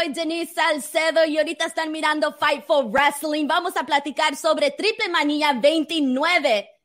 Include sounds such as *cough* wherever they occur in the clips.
Soy Denise Salcedo y ahorita están mirando Fightful Wrestling. Vamos a platicar sobre Triple Manía 29.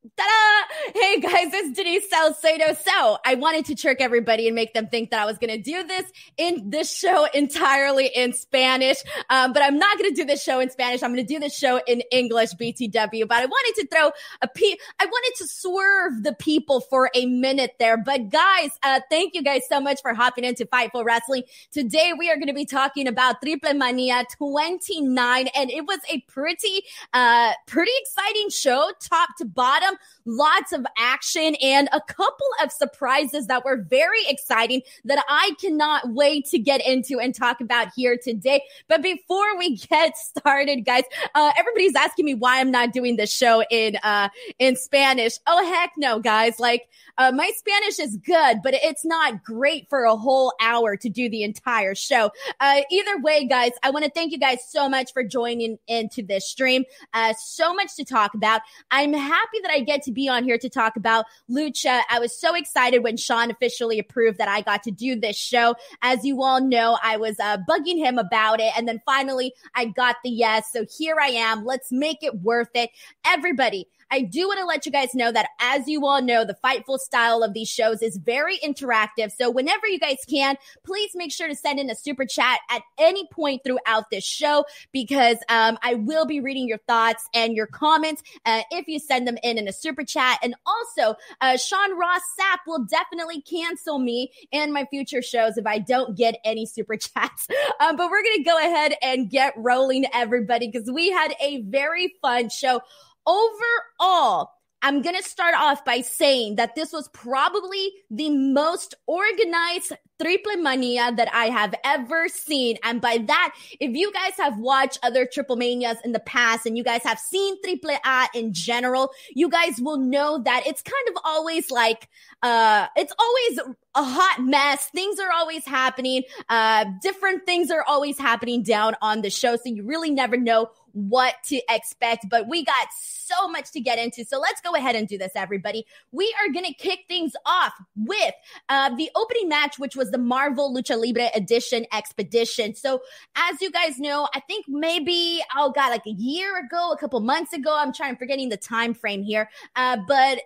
Ta-da! Hey guys, it's Denise Salcedo. So I wanted to trick everybody and make them think that I was going to do this in this show entirely in Spanish. Um, but I'm not going to do this show in Spanish. I'm going to do this show in English, BTW. But I wanted to throw a pe- I wanted to swerve the people for a minute there. But guys, uh, thank you guys so much for hopping into Fightful Wrestling. Today we are going to be talking about Triple Mania 29, and it was a pretty, uh, pretty exciting show, top to bottom lots of action and a couple of surprises that were very exciting that I cannot wait to get into and talk about here today. But before we *laughs* get started, guys, uh, everybody's asking me why I'm not doing this show in uh, in Spanish. Oh heck no, guys! Like uh, my Spanish is good, but it's not great for a whole hour to do the entire show. Uh, either way, guys, I want to thank you guys so much for joining into this stream. Uh, so much to talk about. I'm happy that I get to be on here to talk about Lucha. I was so excited when Sean officially approved that I got to do this show. As you all know, I was uh, bugging him about it, and then finally I got the yes. So here I am. Let's make it worth it. Everybody, I do want to let you guys know that, as you all know, the Fightful style of these shows is very interactive. So whenever you guys can, please make sure to send in a super chat at any point throughout this show because um, I will be reading your thoughts and your comments uh, if you send them in in a super chat. And also, uh, Sean Ross Sapp will definitely cancel me and my future shows if I don't get any super *laughs* chats. Um, but we're going to go ahead and get rolling, everybody, because we had a very fun show overall, I'm going to start off by saying that this was probably the most organized Triple Mania that I have ever seen. And by that, if you guys have watched other Triple Manias in the past and you guys have seen Triple A in general, you guys will know that it's kind of always like, uh, it's always a hot mess. Things are always happening. Uh, different things are always happening down on the show. So you really never know what to expect, but we got so much to get into. So let's go ahead and do this, everybody. We are going to kick things off with uh, the opening match, which was the Marvel Lucha Libre Edition Expedition. So as you guys know, I think maybe, oh God, like a year ago, a couple months ago, I'm trying, forgetting the time frame here, uh, but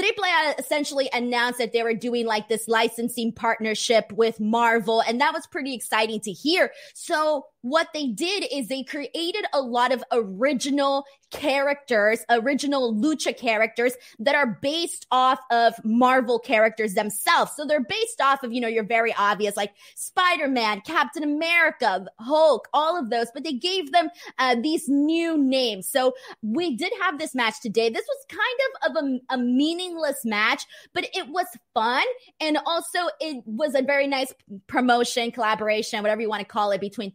AAA essentially announced that they were doing like this licensing partnership with Marvel, and that was pretty exciting to hear. So what they did is they created a lot of original characters, original lucha characters that are based off of Marvel characters themselves. So they're based off of, you know, your very obvious like Spider-Man, Captain America, Hulk, all of those, but they gave them uh, these new names. So we did have this match today. This was kind of, of a, a meaningless match, but it was fun. And also it was a very nice promotion, collaboration, whatever you want to call it between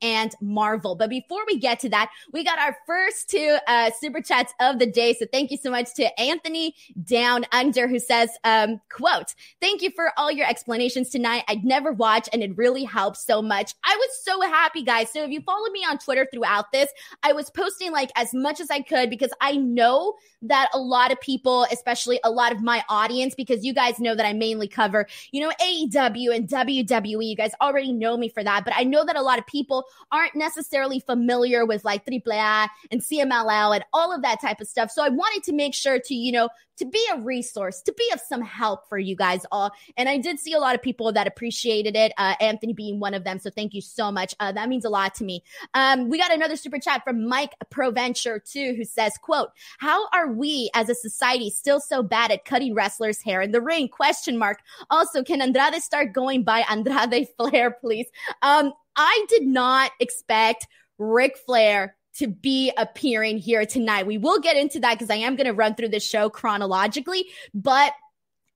And Marvel. But before we get to that, we got our first two uh, super chats of the day. So thank you so much to Anthony Down Under who says, um, quote, thank you for all your explanations tonight. I'd never watch and it really helps so much. I was so happy, guys. So if you follow me on Twitter throughout this, I was posting like as much as I could because I know that a lot of people, especially a lot of my audience, because you guys know that I mainly cover, you know, AEW and WWE. You guys already know me for that. But I know that a lot of people aren't necessarily familiar with like AAA and CMLL and all of that type of stuff. So I wanted to make sure to, you know, to be a resource, to be of some help for you guys all. And I did see a lot of people that appreciated it, uh, Anthony being one of them. So thank you so much. Uh, that means a lot to me. Um, we got another super chat from Mike Proventure too, who says, quote, how are we as a society still so bad at cutting wrestlers' hair in the ring? Question mark. Also, can Andrade start going by Andrade Flair, please? Um, I did not expect Ric Flair to be appearing here tonight. We will get into that because I am going to run through the show chronologically, but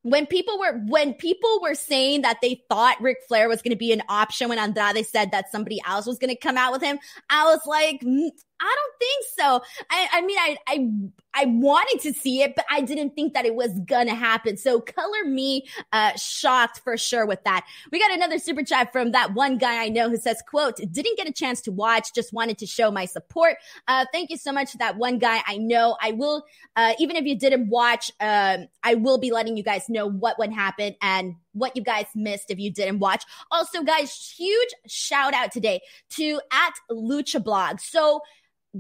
when people were when people were saying that they thought Ric Flair was going to be an option when Andrade said that somebody else was going to come out with him, I was like, mm, I don't think so. I, I mean, I, I, I wanted to see it, but I didn't think that it was gonna happen. So color me, uh, shocked for sure with that. We got another super chat from that one guy I know who says, quote, didn't get a chance to watch, just wanted to show my support. Uh, thank you so much to that one guy I know. I will, uh, even if you didn't watch, um, I will be letting you guys know what would happen and what you guys missed if you didn't watch. Also, guys, huge shout out today to at Lucha Blog. So,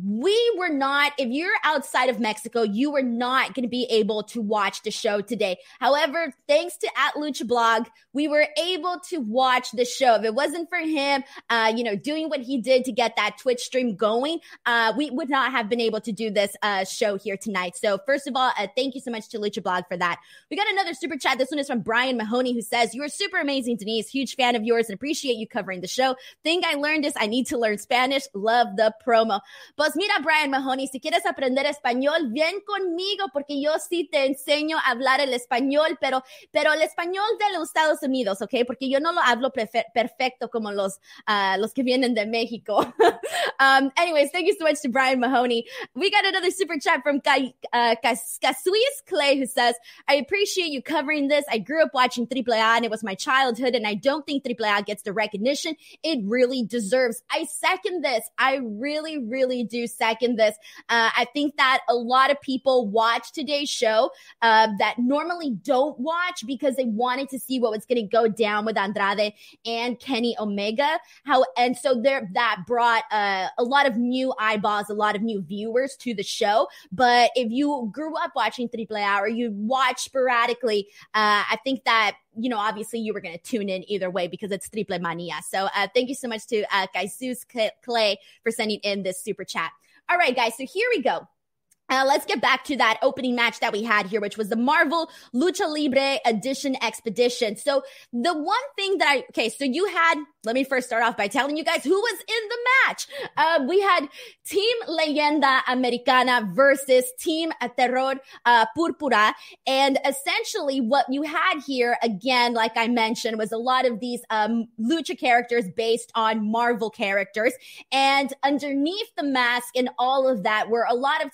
we were not, if you're outside of Mexico, you were not going to be able to watch the show today. However, thanks to at Lucha Blog, we were able to watch the show. If it wasn't for him, uh, you know, doing what he did to get that Twitch stream going, uh, we would not have been able to do this uh, show here tonight. So, first of all, uh, thank you so much to Lucha Blog for that. We got another super chat. This one is from Brian Mahoney, who says, You are super amazing, Denise. Huge fan of yours and appreciate you covering the show. Think I learned this. I need to learn Spanish. Love the promo. But Pues mira, Brian Mahoney, si quieres aprender español, bien conmigo, porque yo sí te enseño a hablar el español, pero, pero el español de los Estados Unidos, ¿ok? Porque yo no lo hablo perfecto como los, uh, los que vienen de México. *laughs* um, anyways, thank you so much to Brian Mahoney. We got another super chat from uh, Cassius Clay who says, I appreciate you covering this. I grew up watching AAA and it was my childhood, and I don't think AAA gets the recognition it really deserves. I second this. I really, really do do second this. Uh, I think that a lot of people watch today's show uh, that normally don't watch because they wanted to see what was going to go down with Andrade and Kenny Omega. How and so there that brought uh, a lot of new eyeballs, a lot of new viewers to the show. But if you grew up watching Triple A or you watch sporadically, uh, I think that you know, obviously you were going to tune in either way because it's Triple Mania. So uh, thank you so much to uh, Jesus Clay for sending in this super chat. All right, guys. So here we go. Uh, let's get back to that opening match that we had here, which was the Marvel Lucha Libre Edition Expedition. So the one thing that I, okay, so you had let me first start off by telling you guys who was in the match. Uh, we had Team Leyenda Americana versus Team Terror uh, Púrpura. And essentially what you had here, again, like I mentioned, was a lot of these um, lucha characters based on Marvel characters. And underneath the mask and all of that were a lot of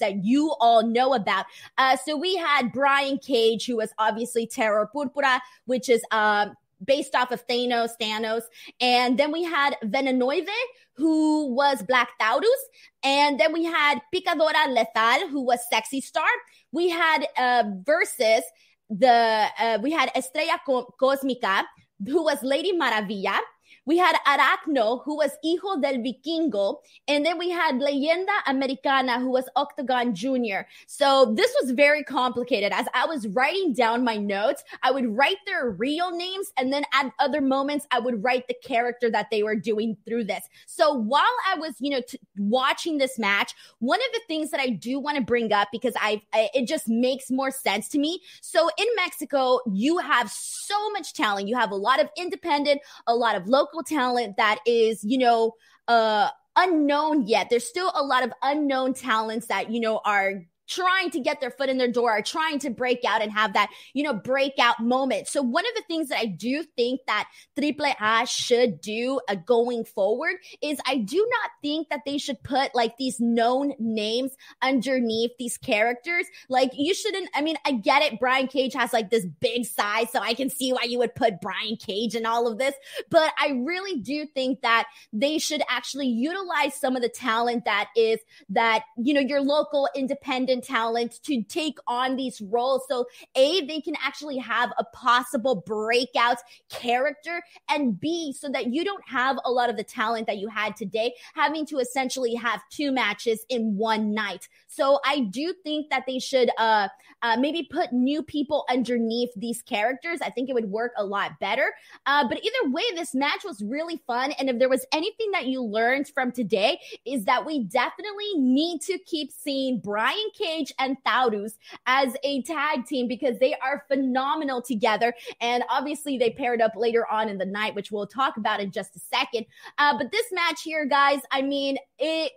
that you all know about. Uh, so we had Brian Cage, who was obviously Terror Púrpura, which is um, based off of Thanos, Thanos. And then we had Venenoide, who was Black Taurus. And then we had Picadora Lethal, who was Sexy Star. We had uh, versus the, uh, we had Estrella Cosmica, who was Lady Maravilla. We had Aracno, who was Hijo del Vikingo, and then we had Leyenda Americana, who was Octagon Jr. So this was very complicated. As I was writing down my notes, I would write their real names, and then at other moments, I would write the character that they were doing through this. So while I was, you know, t- watching this match, one of the things that I do want to bring up because I, I it just makes more sense to me. So in Mexico, you have so much talent. You have a lot of independent, a lot of local talent that is, you know, uh unknown yet. There's still a lot of unknown talents that, you know, are trying to get their foot in their door, are trying to break out and have that, you know, breakout moment. So one of the things that I do think that Triple A should do uh, going forward is I do not think that they should put like these known names underneath these characters. Like you shouldn't, I mean, I get it. Brian Cage has like this big size, so I can see why you would put Brian Cage in all of this. But I really do think that they should actually utilize some of the talent that is that, you know, your local independent talent to take on these roles. So, A, they can actually have a possible breakout character, and B, so that you don't have a lot of the talent that you had today, having to essentially have two matches in one night. So, I do think that they should uh, uh maybe put new people underneath these characters. I think it would work a lot better. Uh, but either way, this match was really fun. And if there was anything that you learned from today, is that we definitely need to keep seeing Brian and Taurus as a tag team because they are phenomenal together. And obviously, they paired up later on in the night, which we'll talk about in just a second. Uh, but this match here, guys, I mean, it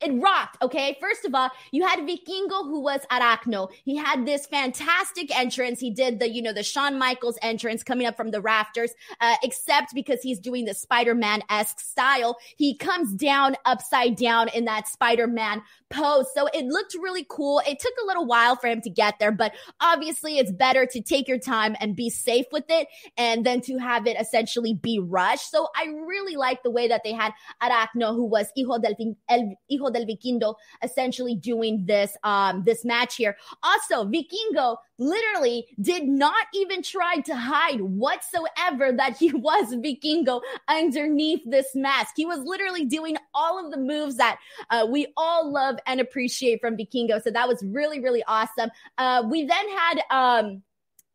it rocked. Okay. First of all, you had Vikingo who was Aracno. He had this fantastic entrance. He did the, you know, the Shawn Michaels entrance coming up from the rafters, uh, except because he's doing the Spider-Man esque style. He comes down upside down in that Spider-Man pose. So it looked really cool. It took a little while for him to get there, but obviously it's better to take your time and be safe with it and then to have it essentially be rushed. So I really like the way that they had Aracno, who was Hijo del, El, Hijo Hijo del Vikingo essentially doing this um this match here. Also, Vikingo literally did not even try to hide whatsoever that he *laughs* was Vikingo underneath this mask. He was literally doing all of the moves that uh, we all love and appreciate from Vikingo. So that was really, really awesome. Uh, we then had um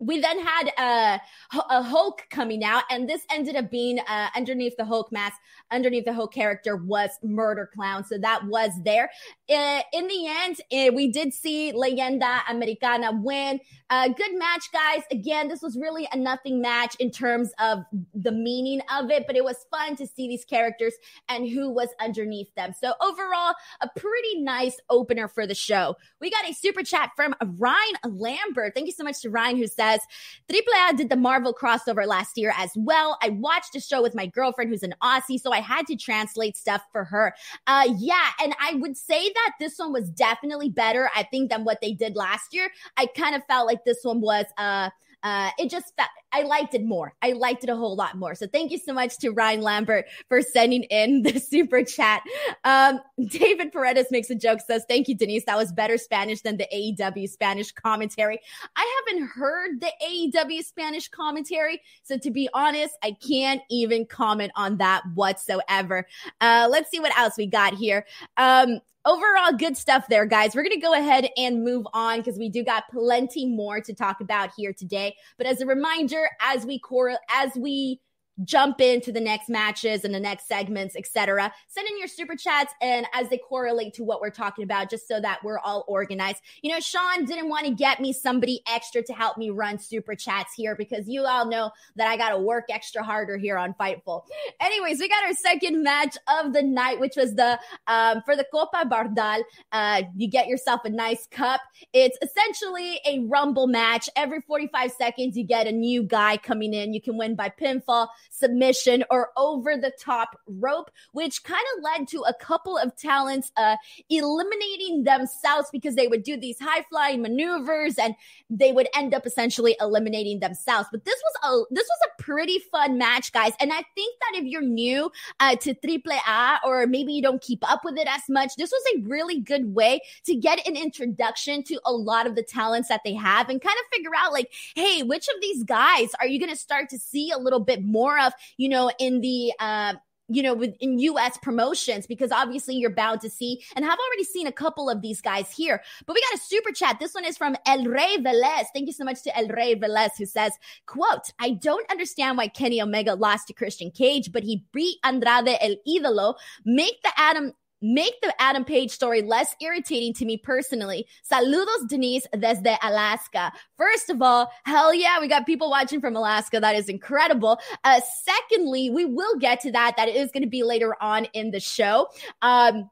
we then had a, a Hulk coming out, and this ended up being uh, underneath the Hulk mask, underneath the Hulk character was Murder Clown. So that was there. Uh, in the end, uh, we did see Leyenda Americana win. Uh, good match, guys. Again, this was really a nothing match in terms of the meaning of it, but it was fun to see these characters and who was underneath them. So overall, a pretty nice opener for the show. We got a super chat from Ryan Lambert. Thank you so much to Ryan who said, says AAA did the Marvel crossover last year as well. I watched the show with my girlfriend who's an Aussie, so I had to translate stuff for her. Uh, yeah, and I would say that this one was definitely better, I think, than what they did last year. I kind of felt like this one was uh uh, it just I liked it more. I liked it a whole lot more. So thank you so much to Ryan Lambert for sending in the *laughs* super chat. Um, David Paredes makes a joke, says, Thank you, Denise. That was better Spanish than the AEW Spanish commentary. I haven't heard the AEW Spanish commentary. So to be honest, I can't even comment on that whatsoever. Uh, let's see what else we got here. Um, overall good stuff there guys. We're going to go ahead and move on because we do got plenty more to talk about here today. But as a reminder as we core as we jump into the next matches and the next segments, etc. Send in your super chats and as they correlate to what we're talking about, just so that we're all organized. You know, Sean didn't want to get me somebody extra to help me run super chats here because you all know that I got to work extra harder here on Fightful. Anyways, we got our second match of the night, which was the um, for the Copa Bardahl. Uh, you get yourself a nice cup. It's essentially a rumble match. Every 45 seconds, you get a new guy coming in. You can win by pinfall submission or over the top rope, which kind of led to a couple of talents uh, eliminating themselves because they would do these high flying maneuvers and they would end up essentially eliminating themselves. But this was a this was a pretty fun match, guys. And I think that if you're new uh, to Triple A or maybe you don't keep up with it as much, this was a really good way to get an introduction to a lot of the talents that they have and kind of figure out like, hey, which of these guys are you going to start to see a little bit more more of, you know, in the, uh, you know, with in US promotions, because obviously you're bound to see and I've already seen a couple of these guys here. But we got a super chat. This one is from El Rey Velez. Thank you so much to El Rey Velez, who says, quote, I don't understand why Kenny Omega lost to Christian Cage, but he beat Andrade El Idolo. Make the Adam make the Adam Page story less irritating to me personally. Saludos, Denise, desde Alaska. First of all, hell yeah, we got people watching from Alaska. That is incredible. Uh, secondly, we will get to that. That is going to be later on in the show. Um,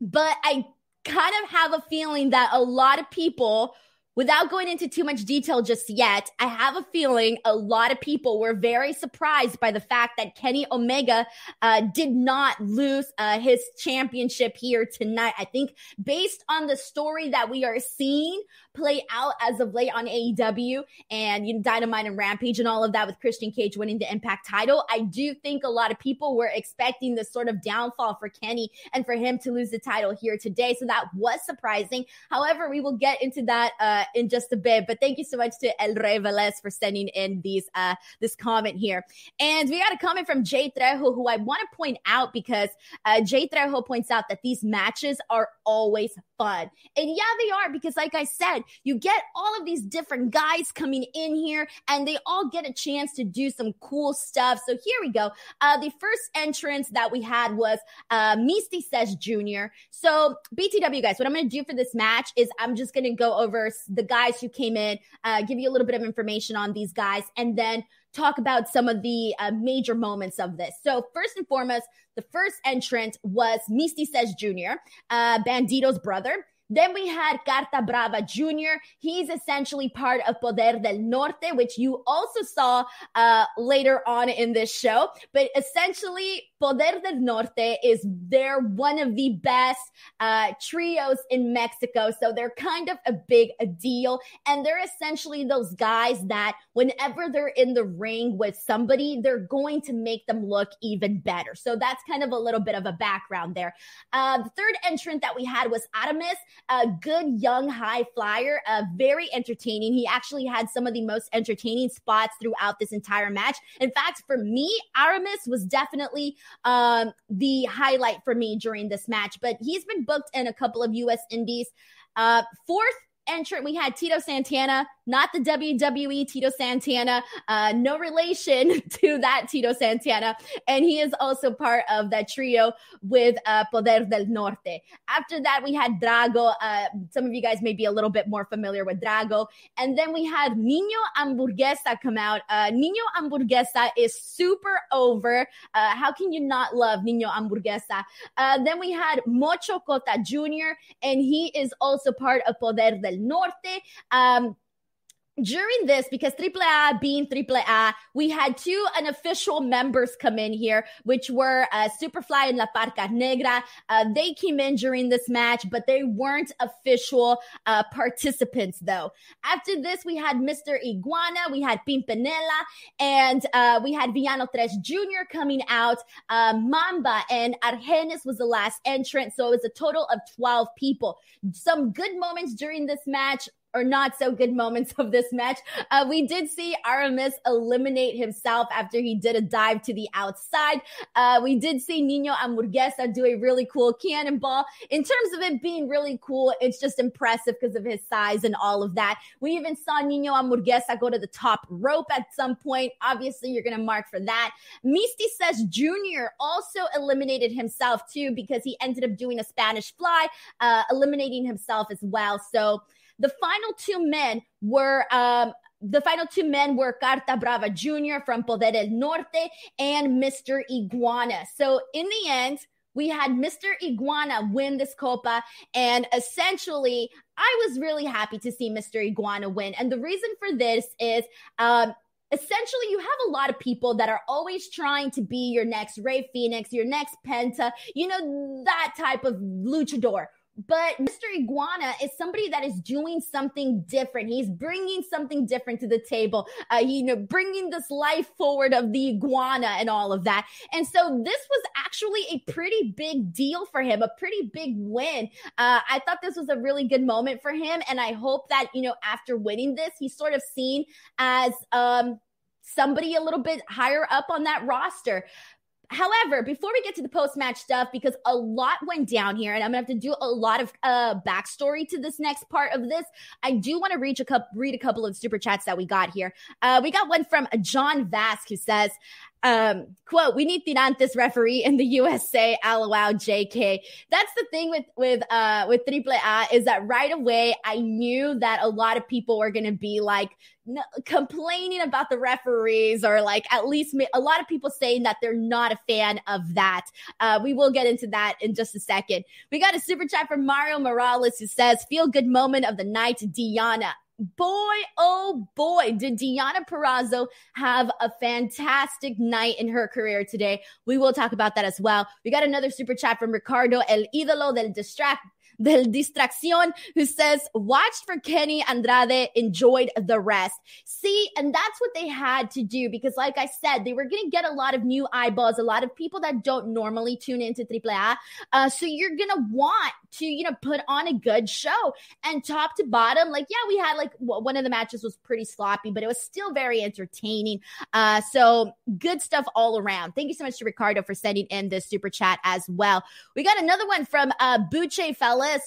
but I kind of have a feeling that a lot of people Without going into too much detail just yet, I have a feeling a lot of people were very surprised by the fact that Kenny Omega uh, did not lose uh, his championship here tonight. I think based on the story that we are seeing play out as of late on AEW and you know, Dynamite and Rampage and all of that with Christian Cage winning the Impact title, I do think a lot of people were expecting this sort of downfall for Kenny and for him to lose the title here today. So that was surprising. However, we will get into that uh, in just a bit. But thank you so much to El Rey Velez for sending in these uh, this comment here. And we got a comment from Jay Trejo, who I want to point out because uh, Jay Trejo points out that these matches are always fun. And yeah, they are because, like I said, you get all of these different guys coming in here and they all get a chance to do some cool stuff. So here we go. Uh, the first entrance that we had was uh, says Jr. So, BTW guys, what I'm going to do for this match is I'm just going to go over the guys who came in, uh, give you a little bit of information on these guys, and then talk about some of the uh, major moments of this. So, first and foremost, the first entrant was Myzteziz Jr., uh, Bandido's brother. Then we had Carta Brava Jr. He's essentially part of Poder del Norte, which you also saw uh, later on in this show. But essentially, Poder del Norte is they're one of the best uh, trios in Mexico. So they're kind of a big deal. And they're essentially those guys that whenever they're in the ring with somebody, they're going to make them look even better. So that's kind of a little bit of a background there. Uh, the third entrant that we had was Aramis, a good young high flyer, uh, very entertaining. He actually had some of the most entertaining spots throughout this entire match. In fact, for me, Aramis was definitely um, the highlight for me during this match. But he's been booked in a couple of U.S. Indies. Uh, fourth entrant, we had Tito Santana not the WWE Tito Santana, uh, no relation *laughs* to that Tito Santana. And he is also part of that trio with uh, Poder del Norte. After that, we had Drago. Uh, some of you guys may be a little bit more familiar with Drago. And then we had Nino Hamburguesa come out. Uh, Nino Hamburguesa is super over. Uh, how can you not love Nino Hamburguesa? Uh, then we had Mocho Cota Jr., and he is also part of Poder del Norte. Um, during this, because AAA being AAA, we had two unofficial members come in here, which were uh, Superfly and La Parca Negra. Uh, they came in during this match, but they weren't official uh, participants, though. After this, we had Mr. Iguana, we had Pimpinela, and uh, we had Villano Tres Jr. coming out. Uh, Mamba and Argenis was the last entrant, so it was a total of 12 people. Some good moments during this match or not so good moments of this match. Uh, we did see Aramis eliminate himself after he did a dive to the outside. Uh, we did see Nino Hamburguesa do a really cool cannonball. In terms of it being really cool, it's just impressive because of his size and all of that. We even saw Nino Hamburguesa go to the top rope at some point. Obviously, you're going to mark for that. Misty says Jr. also eliminated himself too because he ended up doing a Spanish fly, uh, eliminating himself as well. So, the final two men were um, the final two men were Carta Brava Jr. from Poder del Norte and Mr. Iguana. So in the end, we had Mr. Iguana win this Copa. And essentially, I was really happy to see Mr. Iguana win. And the reason for this is, um, essentially you have a lot of people that are always trying to be your next Rey Phoenix, your next Penta, you know, that type of luchador, but Mr. Iguana is somebody that is doing something different. He's bringing something different to the table. Uh, you know, bringing this life forward of the iguana and all of that. And so this was actually a pretty big deal for him, a pretty big win. Uh, I thought this was a really good moment for him, and I hope that you know after winning this, he's sort of seen as um somebody a little bit higher up on that roster. However, before we get to the post match stuff, because a lot went down here, and I'm gonna have to do a lot of uh, backstory to this next part of this, I do want to reach a couple, read a couple of super chats that we got here. Uh, we got one from John Vask who says, um, quote, we need Tirantes referee in the USA, lol, JK. That's the thing with, with, uh, with Triple A is that right away I knew that a lot of people were going to be like n- complaining about the referees or like at least ma- a lot of people saying that they're not a fan of that. Uh, we will get into that in just a second. We got a super chat from Mario Morales who says, feel good moment of the night, Deonna boy, oh boy, did Deonna Purrazzo have a fantastic night in her career today. We will talk about that as well. We got another super chat from Ricardo, El Ídolo del Distract del Distracción, who says, watched for Kenny Andrade, enjoyed the rest. See, and that's what they had to do because, like I said, they were going to get a lot of new eyeballs, a lot of people that don't normally tune into AAA. Uh, so you're going to want to, you know, put on a good show and top to bottom. Like, yeah, we had like one of the matches was pretty sloppy, but it was still very entertaining. Uh, so good stuff all around. Thank you so much to Ricardo for sending in this super chat as well. We got another one from uh, Buche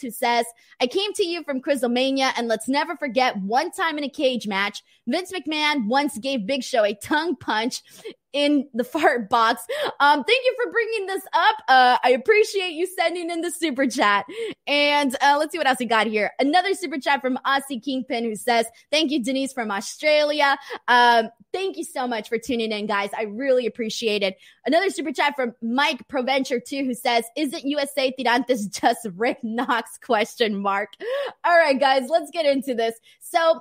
Who says, I came to you from Chrisomania, and let's never forget one time in a cage match, Vince McMahon once gave Big Show a tongue punch in the *laughs* fart box. Um, thank you for bringing this up. Uh, I appreciate you sending in the super chat. And uh, let's see what else we got here. Another super chat from Aussie Kingpin who says, Thank you, Denise from Australia. Um, thank you so much for tuning in, guys. I really appreciate it. Another super chat from Mike Proventure too, who says, Isn't USA Tirantes *laughs* just Rick Knox? Question mark. All right, guys, let's get into this. So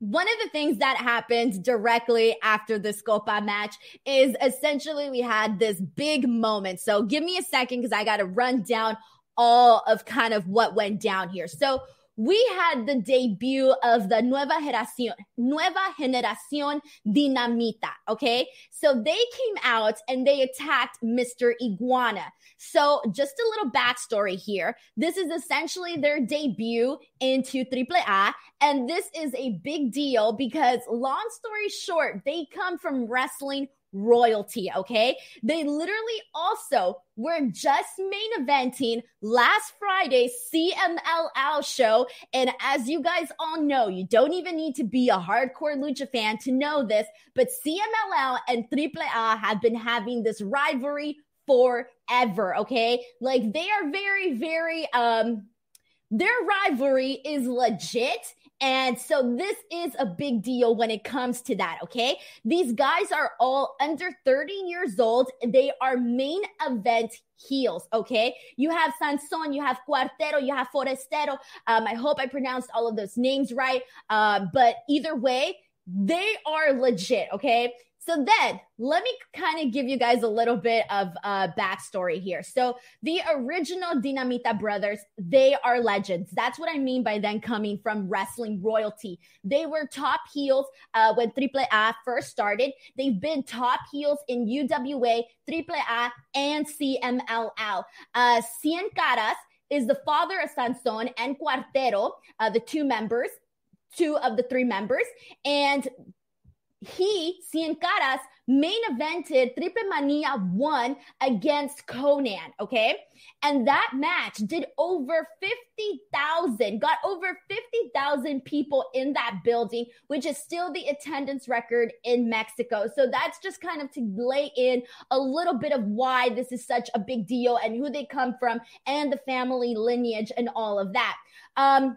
one of the things that happened directly after the Copa match is essentially we had this big moment. So give me a second because I got to run down all of kind of what went down here. So we had the debut of the Nueva Generación, Nueva Generación Dinamita. Okay. So they came out and they attacked Mr. Iguana. So just a little backstory here. This is essentially their debut into AAA. And this is a big deal because long story short, they come from wrestling royalty, okay? They literally also were just main eventing last Friday's CMLL show. And as you guys all know, you don't even need to be a hardcore lucha fan to know this, but CMLL and AAA have been having this rivalry forever, okay? Like they are very, very, um, their rivalry is legit and so this is a big deal when it comes to that, okay? These guys are all under 30 years old. They are main event heels, okay? You have Sanson, you have Cuartero, you have Forastero. Um, I hope I pronounced all of those names right. Uh, but either way, they are legit, okay? So then let me kind of give you guys a little bit of uh, backstory here. So the original Dinamita brothers, they are legends. That's what I mean by them coming from wrestling royalty. They were top heels uh, when A first started. They've been top heels in UWA, Triple A, and CMLL. Uh, Cien Caras is the father of Sanson and Cuartero, uh, the two members two of the three members. And he, Cien Caras, main evented Triple Mania 1 against Konnan, okay? And that match did over 50,000, got over 50,000 people in that building, which is still the attendance record in Mexico. So that's just kind of to lay in a little bit of why this is such a big deal and who they come from and the family lineage and all of that. Um,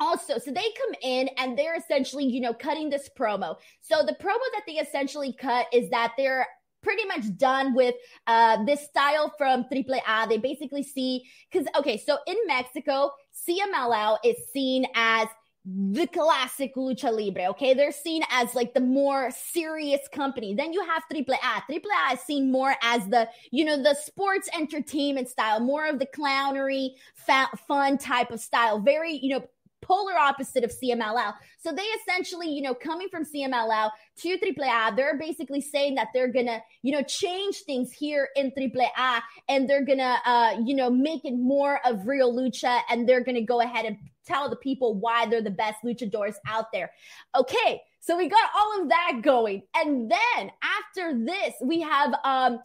also so they come in and they're essentially you know cutting this promo so the promo that they essentially cut is that they're pretty much done with uh, this style from Triple A. They basically see because okay, so in Mexico, CMLL is seen as the classic lucha libre. Okay, they're seen as like the more serious company. Then you have AAA. AAA is seen more as the you know the sports entertainment style, more of the clownery, fa- fun type of style. Very you know polar opposite of CMLL. So they essentially, you know, coming from CMLL to AAA, they're basically saying that they're gonna, you know, change things here in AAA and they're gonna, uh, you know, make it more of real lucha and they're gonna go ahead and tell the people why they're the best luchadors out there. Okay, so we got all of that going. And then after this, we have um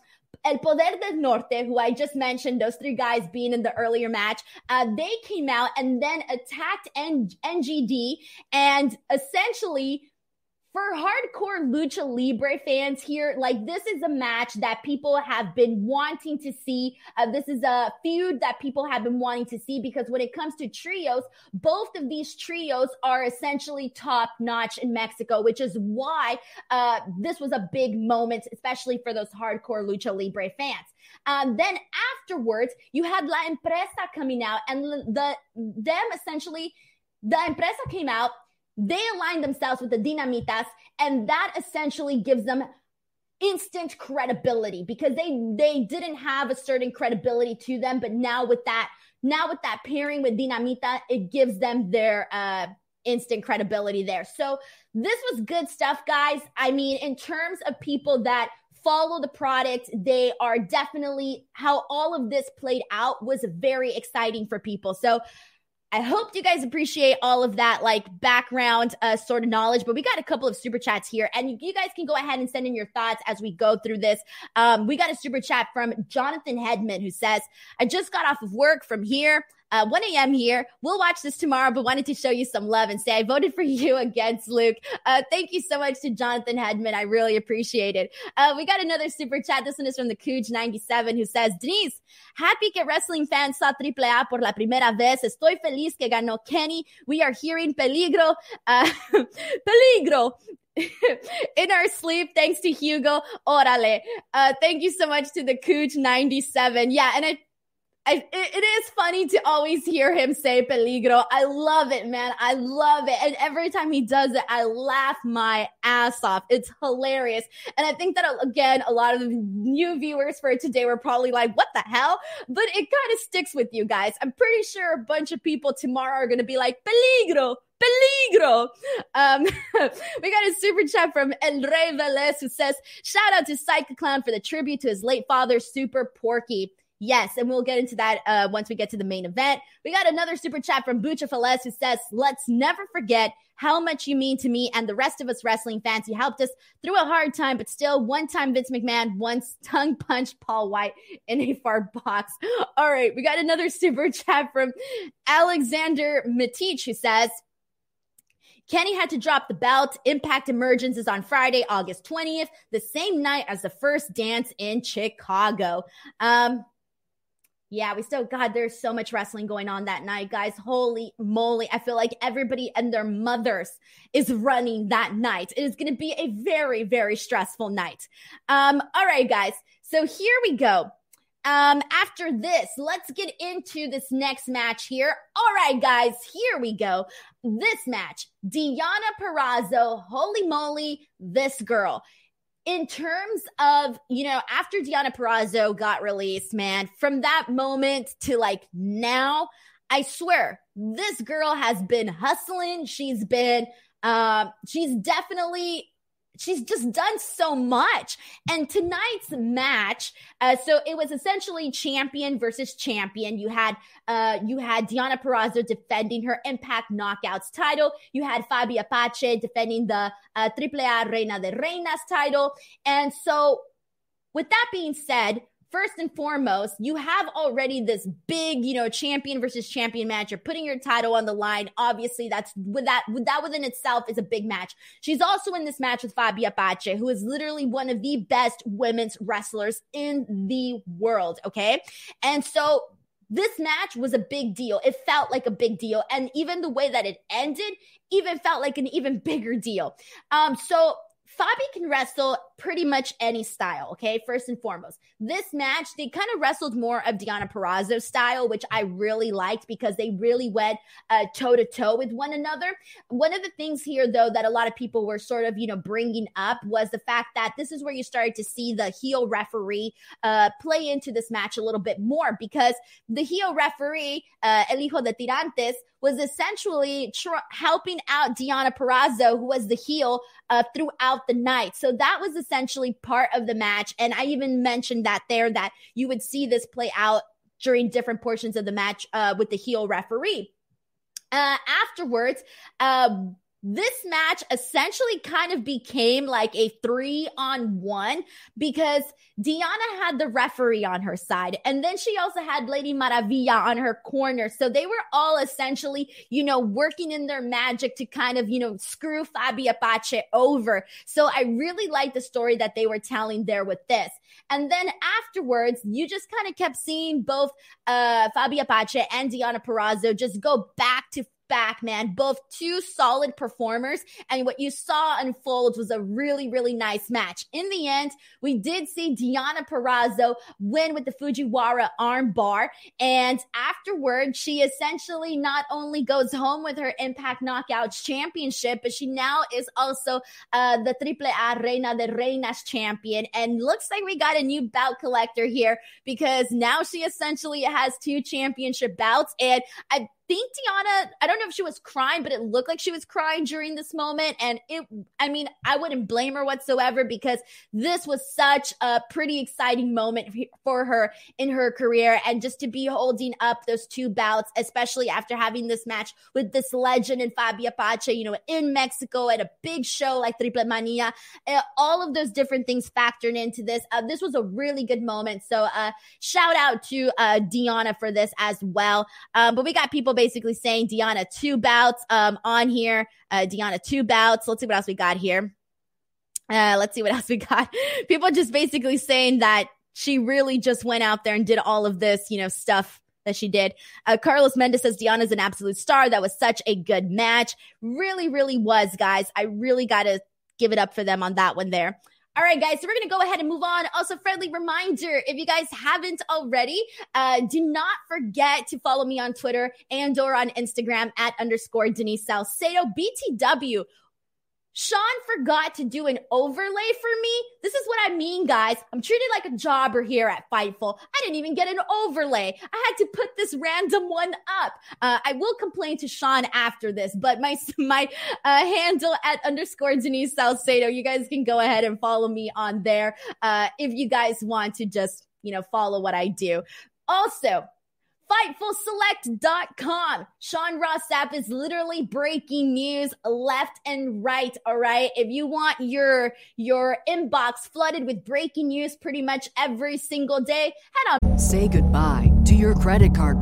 El Poder del Norte, who I just mentioned, those three guys being in the earlier match, uh, they came out and then attacked N- NGD and essentially for hardcore lucha libre fans here like this is a match that people have been wanting to see. Uh, this is a feud that people have been wanting to see because when it comes to trios both of these trios are essentially top notch in mexico which is why uh, this was a big moment especially for those hardcore lucha libre fans. Um, then afterwards you had la empresa coming out and the them essentially the empresa came out they align themselves with the dinamitas, and that essentially gives them instant credibility because they they didn't have a certain credibility to them, but now with that now with that pairing with dinamita, it gives them their uh instant credibility there. So this was good stuff, guys. I mean, in terms of people that follow the product, they are definitely how all of this played out was very exciting for people. So I hope you guys appreciate all of that like background uh, sort of knowledge. But we got a couple of super chats here, and you guys can go ahead and send in your thoughts as we go through this. Um, we got a super chat from Jonathan Hedman who says, "I just got off of work from here uh, 1 a.m. here. We'll watch this tomorrow, but wanted to show you some love and say I voted for *laughs* you against Luke. Uh, thank you so much to Jonathan Hedman. I really appreciate it. Uh, we got another super chat. This one is from the Cooge97 who says, Denise, happy que wrestling fans saw AAA por la primera vez. Estoy feliz que ganó Kenny. We are hearing peligro. Uh, *laughs* peligro *laughs* in our sleep, thanks to Hugo. Orale. Uh, thank you so much to the Cooch 97. Yeah, and I I, it is funny to always hear him say peligro. I love it, man. I love it. And every time he does it, I laugh my ass off. It's hilarious. And I think that, again, a lot of the new viewers for today were probably like, what the hell? But it kind of sticks with you guys. I'm pretty sure a bunch of people tomorrow are going to be like, peligro, peligro. Um, *laughs* we got a super chat from El Rey Velez who says, shout out to Psycho Clown for the tribute to his late father, Super Porky. Yes, and we'll get into that uh, once we get to the main event. We got another super chat from Bucha Fales who says, Let's never forget how much you mean to me and the rest of us wrestling fans. You helped us through a hard time, but still, one time Vince McMahon once tongue punched Paul White in a far box. *laughs* All right, we got another super chat from Alexander Matich who says, Kenny had to drop the belt. Impact Emergence is on Friday, August 20th, the same night as the first dance in Chicago. Um, yeah, we still, God, there's so much wrestling going on that night, guys. Holy moly. I feel like everybody and their mothers is running that night. It is going to be a very, very stressful night. Um, all right, guys. So here we go. Um, after this, let's get into this next match here. All right, guys, here we go. This match, Deonna Purrazzo, holy moly, this girl in terms of, you know, after Deonna Purrazzo got released, man, from that moment to like now, I swear this girl has been hustling. She's been, um, she's definitely she's just done so much. And tonight's match, uh, so it was essentially champion versus champion. You had uh, you had Deonna Purrazzo defending her Impact Knockouts title. You had Fabi Apache defending the uh, AAA Reina de Reinas title. And so, with that being said, first and foremost, you have already this big, you know, champion versus champion match. You're putting your title on the line. Obviously, that's with that, with that within itself is a big match. She's also in this match with Fabi Apache, who is literally one of the best women's wrestlers in the world. Okay. And so this match was a big deal. It felt like a big deal. And even the way that it ended even felt like an even *laughs* bigger deal. Um, so Fabi can wrestle pretty much any style, okay? First and foremost. This match, they kind of wrestled more of Deonna Purrazzo style, which I really liked because they really went toe to toe with one another. One of the things here, though, that a lot of people were sort of, you know, bringing up was the fact that this is where you started to see the heel referee uh, play into this match a little bit more because the heel referee, uh, El Hijo de Tirantes, was essentially tr- helping out Deonna Purrazzo, who was the heel uh, throughout the night. So that was essentially part of the match. And I even mentioned that there that you would see this play out during different portions of the match uh, with the heel referee. Uh, afterwards, uh, this match essentially kind of became like a three on one because Deonna had the referee on her side. And then she also had Lady Maravilla on her corner. So they were all essentially, you know, working in their magic to kind of, you know, screw Fabi Apache over. So I really like the story that they were telling there with this. And then afterwards, you just kind of kept seeing both uh, Fabi Apache and Deonna Purrazzo just go back to back, man. Both two solid performers. And what you saw unfold was a really, really nice match. In the end, we did see Deonna Purrazzo win with the Fujiwara arm bar. And afterward, she essentially not only goes home with her Impact Knockouts championship, but she now is also uh, the Triple A Reina de Reinas champion. And looks like we got a new bout collector here because now she essentially has two championship bouts. And I think Deonna, I don't know if she was crying, but it looked like she was crying during this moment. And it, I mean, I wouldn't blame her whatsoever because this was such a pretty exciting moment for her in her career. And just to be holding up those two bouts, especially after having this match with this legend and Fabi Apache, you know, in Mexico at a big show like Triple Mania, uh, all of those different things factored into this. Uh, this was a really good moment. So, uh, shout out to uh, Deonna for this as well. Um, but we got people basically saying Deonna two bouts um, on here. Uh, Deonna two bouts. Let's see what else we got here. Uh, let's see what *laughs* else we got. People just basically saying that she really just went out there and did all of this, you know, stuff that she did. Uh, Carlos Mendes says Deonna's an absolute star. That was such a good match. Really, really was, guys. I really got to give it up for them on that one there. All right, guys, so we're going to go ahead and move on. Also, friendly reminder if you guys haven't already, uh, do not forget to follow me on Twitter and or on Instagram at underscore Denise Salcedo. BTW Sean forgot to do an overlay for me. This is what I mean, guys. I'm treated like a jobber here at Fightful. I didn't even get an overlay. I had to put this random one up. Uh, I will complain to Sean after this, but my *laughs* my uh, handle at underscore Denise Salcedo. You guys can go ahead and follow me on there uh, if you guys want to just you know follow what I do. Also, FightfulSelect.com. Sean Ross Sapp is literally breaking news left and right. All right. If you want your, your inbox flooded with breaking news pretty much every single day, head on. Say goodbye to your credit card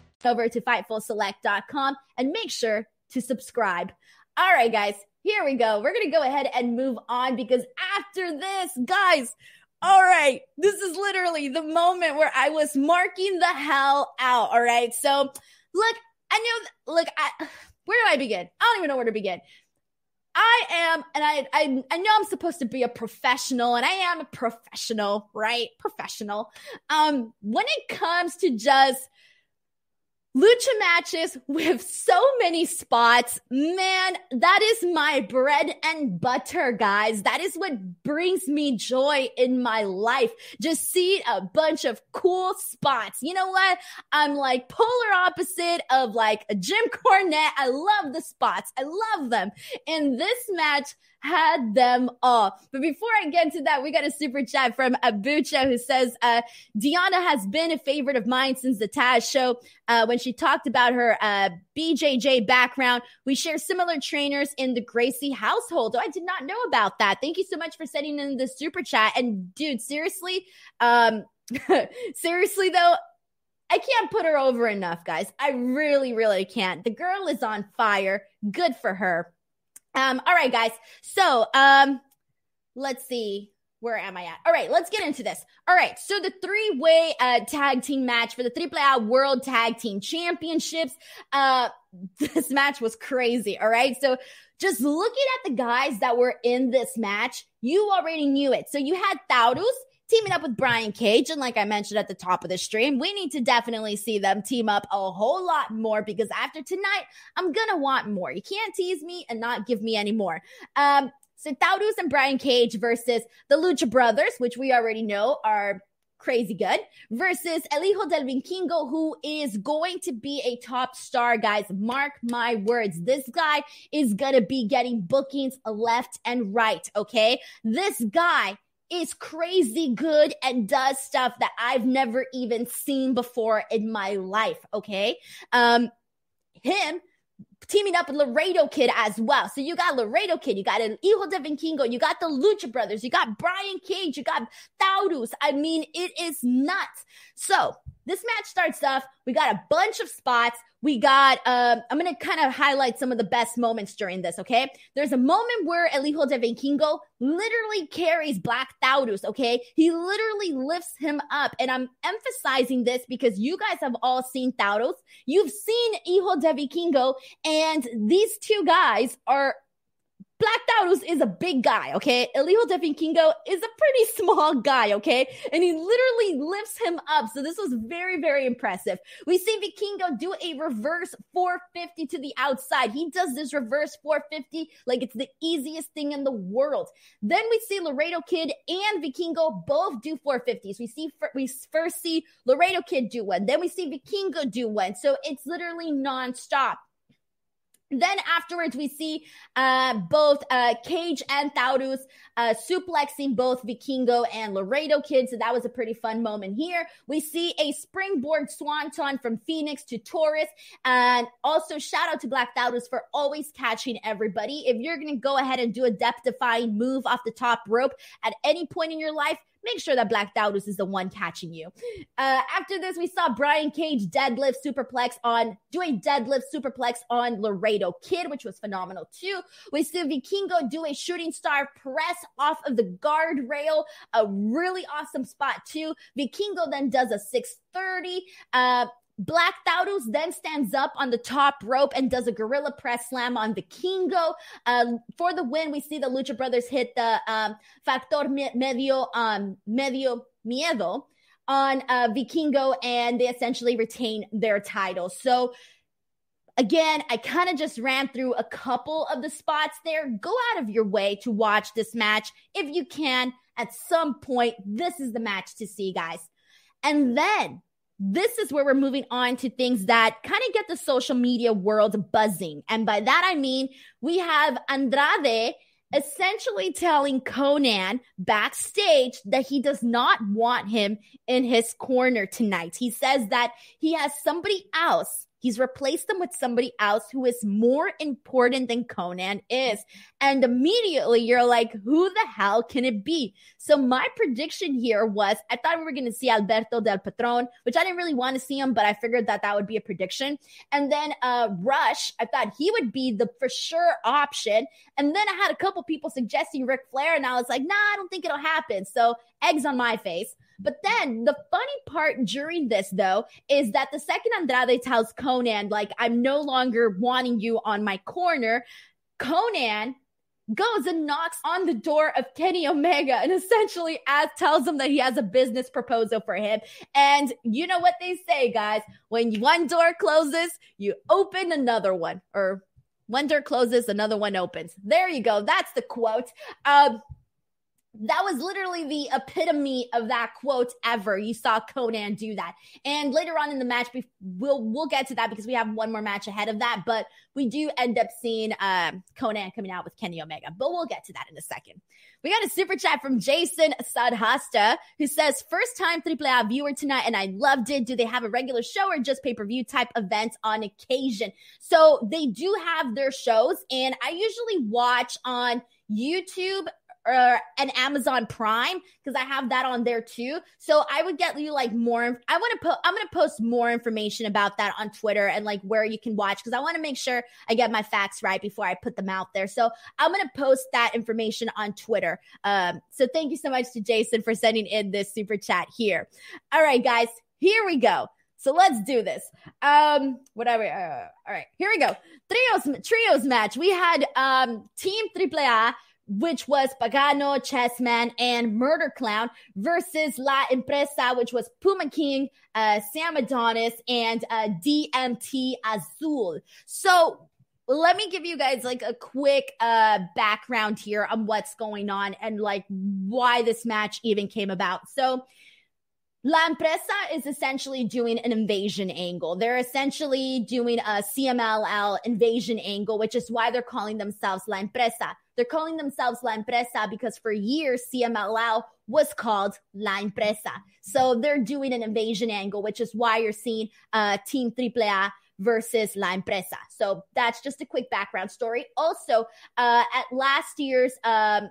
over to fightfulselect.com and make sure to subscribe. All right, guys, here we go. We're going to go ahead and move on because after this, guys, all right, this is literally the moment where I was marking the hell out. All right. So, look, I know, look, I, where do I begin? I don't even know where to begin. I am, and I, I, I know I'm supposed to be a professional, and I am a professional, right? Professional. Um, when it comes to just lucha matches with so many spots. Man, that is my bread and butter, guys. That is what brings me joy in my life. Just see a bunch of cool spots. You know what? I'm like polar opposite of like a Jim Cornette. I love the spots. I love them. And this match had them all. But before I get to that, we got a super chat from Abucha who says, uh, Deonna has been a favorite of mine since the Taz show. Uh, when she talked about her uh, BJJ background, we share similar trainers in the Gracie household. Oh, I did not know about that. Thank you so much for sending in the super chat. And dude, seriously, um, *laughs* seriously though, I can't put her over enough, guys. I really, really can't. The girl is on fire. Good for her. Um, all right, guys. So, um, let's see. Where am I at? All right, let's get into this. All right, so the three-way uh, tag team match for the AAA World Tag Team Championships. Uh, *laughs* this match was crazy. All right, so just looking at the guys that were in this match, you already knew it. So you had Taurus teaming up with Brian Cage. And like I mentioned at the top of the stream, we need to definitely see them team up a whole lot more because after tonight, I'm going to want more. You can't tease me and not give me any more. Um, so Taurus and Brian Cage versus the Lucha Brothers, which we already know are crazy good, versus El Hijo del Vikingo, who is going to be a top star, guys. Mark my words. This guy is going to be getting bookings left and right, okay? This guy is crazy good and does stuff that I've never even seen before in my life, okay? Um, him teaming up with Laredo Kid as well. So you got Laredo Kid, you got El Hijo de Vikingo, you got the Lucha Brothers, you got Brian Cage, you got Taurus. I mean, it is nuts. So this match starts off. We got a bunch of spots. We got, uh, I'm going to kind of highlight some of the best moments during this, okay? There's a moment where El Hijo de Vikingo literally carries Black Taurus, okay? He literally lifts him up. And I'm emphasizing this because you guys have all seen Taurus. You've seen Hijo de Vikingo, and these two guys are Black Taurus is a big guy, okay? El Hijo de Vikingo is a pretty *laughs* small guy, okay? And he literally lifts him up. So this was very, very impressive. We see Vikingo do a reverse 450 to the outside. He does this reverse 450 like it's the easiest thing in the world. Then we see Laredo Kid and Vikingo both do 450s. We see we first see Laredo Kid do one, then we see Vikingo do one. So it's literally nonstop. Then afterwards, we see uh, both uh, Cage and Taurus uh, suplexing both Vikingo and Laredo Kid. So that was a pretty fun moment here. We see a springboard swanton from Phoenix to Taurus. And also, shout out to Black Taurus for always catching everybody. If you're going to go ahead and do a depth defying move off the top rope at any point in your life, make sure that Black Taurus is the one catching you. Uh, after this, we saw Brian Cage deadlift superplex on doing deadlift superplex on Laredo Kid, which was phenomenal too. We see Vikingo do a shooting star press off of the guardrail, a really awesome spot too. Vikingo then does a 630. Uh, Black Taurus then stands up on the top rope and does a gorilla press slam on Vikingo. Um, for the win, we see the Lucha Brothers hit the um, Factor Medio, um, Medio Miedo on uh, Vikingo, and they essentially retain their title. So, again, I kind of just ran through a couple of the spots there. Go out of your way to watch this match if you can. At some point, this is the match to see, guys. And then this is where we're moving on to things that kind of get the social media world buzzing. And by that, I mean, we have Andrade essentially telling Konnan backstage that he does not want him in his corner tonight. He says that he has somebody else He's replaced them with somebody else who is more important than Konnan is. And immediately you're like, who the hell can it be? So my prediction here was I thought we were going to see Alberto del Patron, which I didn't really want to see him, but I figured that that would be a prediction. And then uh, Rush, I thought he would be the for sure option. And then I had a couple people suggesting Ric Flair, and I was like, nah, I don't think it'll happen. So eggs on my face. But then the funny part during this, though, is that the second Andrade tells Konnan, like, I'm no longer wanting you on my corner, Konnan goes and knocks on the door of Kenny Omega and essentially as tells him that he has a business proposal for him. And you know what they say, guys? When one door closes, you open another one, or one door closes, another one opens. There you go. That's the quote. Um, that was literally the epitome of that quote ever. You saw Konnan do that. And later on in the match, we'll we'll get to that because we have one more match ahead of that. But we do end up seeing uh, Konnan coming out with Kenny Omega. But we'll get to that in a second. We got a super chat from Jason Sadhasta who says, First time AAA viewer tonight, and I loved it. Do they have a regular show or just pay per view type events on occasion? So they do have their shows, and I usually watch on YouTube or an Amazon Prime because I have that on there too. So I would get you like more. I want to put. I'm going to post more information about that on Twitter and like where you can watch because I want to make sure I get my facts right before I put them out there. So I'm going to post that information on Twitter. Um, so thank you so much to Jason for sending in this super chat here. All right, guys, here we go. So let's do this. Um, whatever. Uh, all right, here we go. Trios trios match. We had um Team AAA which was Pagano, Chessman, and Murder Clown versus La Empresa, which was Puma King, uh, Sam Adonis, and uh, DMT Azul. So let me give you guys like a quick uh background here on what's going on and like why this match even came about. So La Empresa is essentially doing an invasion angle. They're essentially doing a CMLL invasion angle, which is why they're calling themselves La Empresa. They're calling themselves La Empresa because for years, CMLL was called La Empresa. So they're doing an invasion angle, which is why you're seeing uh, Team AAA versus La Empresa. So that's just a quick background story. Also, uh, at last year's um,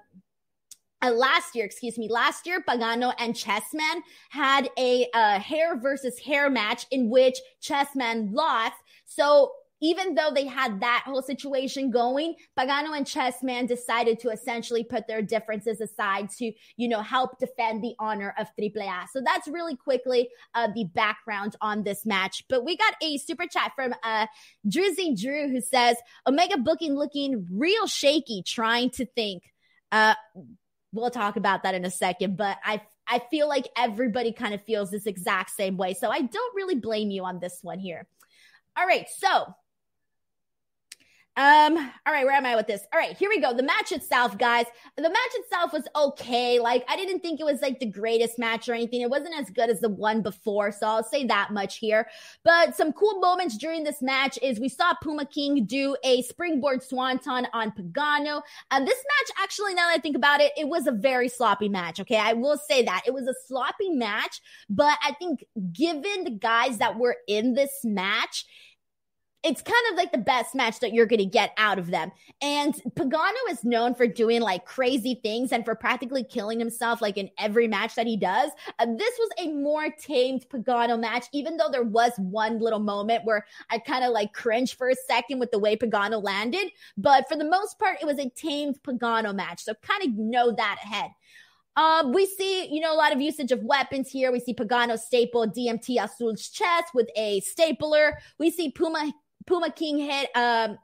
uh, last year, excuse me, last year, Pagano and Chessman had a uh, hair versus hair match in which Chessman lost. So even though they had that whole situation going, Pagano and Chessman decided to essentially put their differences aside to, you know, help defend the honor of Triple AAA. So that's really quickly uh, the background on this match. But we got a super chat from uh, Drizzy Drew who says, Omega booking looking real shaky, trying to think. Uh, we'll talk about that in a second, but I I feel like everybody kind of feels this exact same way. So I don't really blame you on this one here. All right, so um, all right, where am I with this? All right, here we go. The match itself, guys. The match itself was okay. Like, I didn't think it was like the greatest match or anything. It wasn't as good as the one before, so I'll say that much here. But some cool moments during this match is we saw Puma King do a springboard swanton on Pagano. And this match, actually, now that I think about it, it was a very sloppy match. Okay, I will say that it was a sloppy match, but I think given the guys that were in this match, it's kind of like the best match that you're going to get out of them. And Pagano is known for doing like crazy things and for practically killing himself like in every match that he does. Uh, this was a more tamed Pagano match, even though there was one little moment where I kind of like cringed for a second with the way Pagano landed. But for the most part, it was a tamed Pagano match. So kind of know that ahead. Um, we see, you know, a lot of usage of weapons here. We see Pagano staple DMT Azul's chest with a stapler. We see Puma Puma King hit um,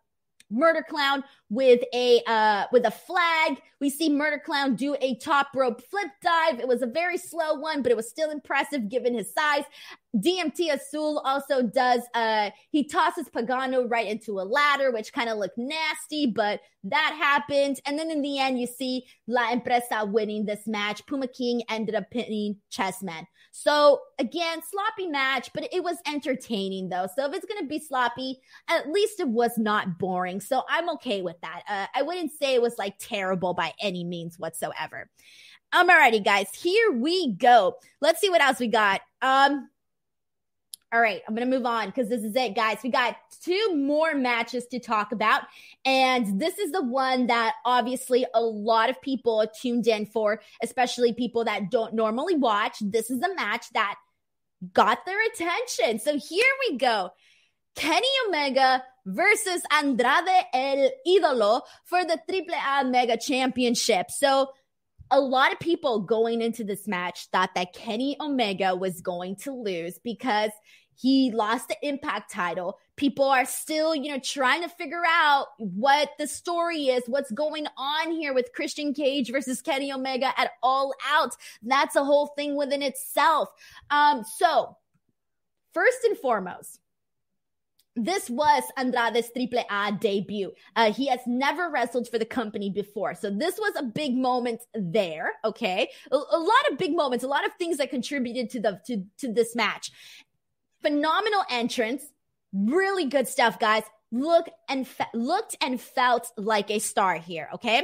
Murder Clown with a uh, with a flag. We see Murder Clown do a top rope flip dive. It was a very slow one, but it was still impressive given his size. DMT Azul also does uh he tosses Pagano right into a ladder, which kind of looked nasty, but that happened. And then in the end, you see La Empresa winning this match. Puma King ended up pinning Chessman. So again, sloppy match, but it was entertaining though. So if it's gonna be sloppy, at least it was not boring. So I'm okay with that. Uh, I wouldn't say it was like terrible by any means whatsoever. Um, alrighty, guys, here we go. Let's see what else we got. Um, all right, I'm going to move on because this is it, guys. We got two more matches to talk about. And this is the one that obviously a lot of people tuned in for, especially people that don't normally watch. This is a match that got their attention. So here we go Kenny Omega versus Andrade El Idolo for the AAA Mega Championship. So a lot of people going into this match thought that Kenny Omega was going to lose because he lost the Impact title. People are still, you know, trying to figure out what the story is, what's going on here with Christian Cage versus Kenny Omega at All Out. That's a whole thing within itself. Um, so first and foremost, this was Andrade's Triple A debut. Uh, he has never wrestled for the company before. So this was a big moment there. Okay. A, a, lot of big moments, a lot of things that contributed to the, to, to this match. Phenomenal entrance. Really good stuff, guys. Look and fe- looked and felt like a star here. Okay.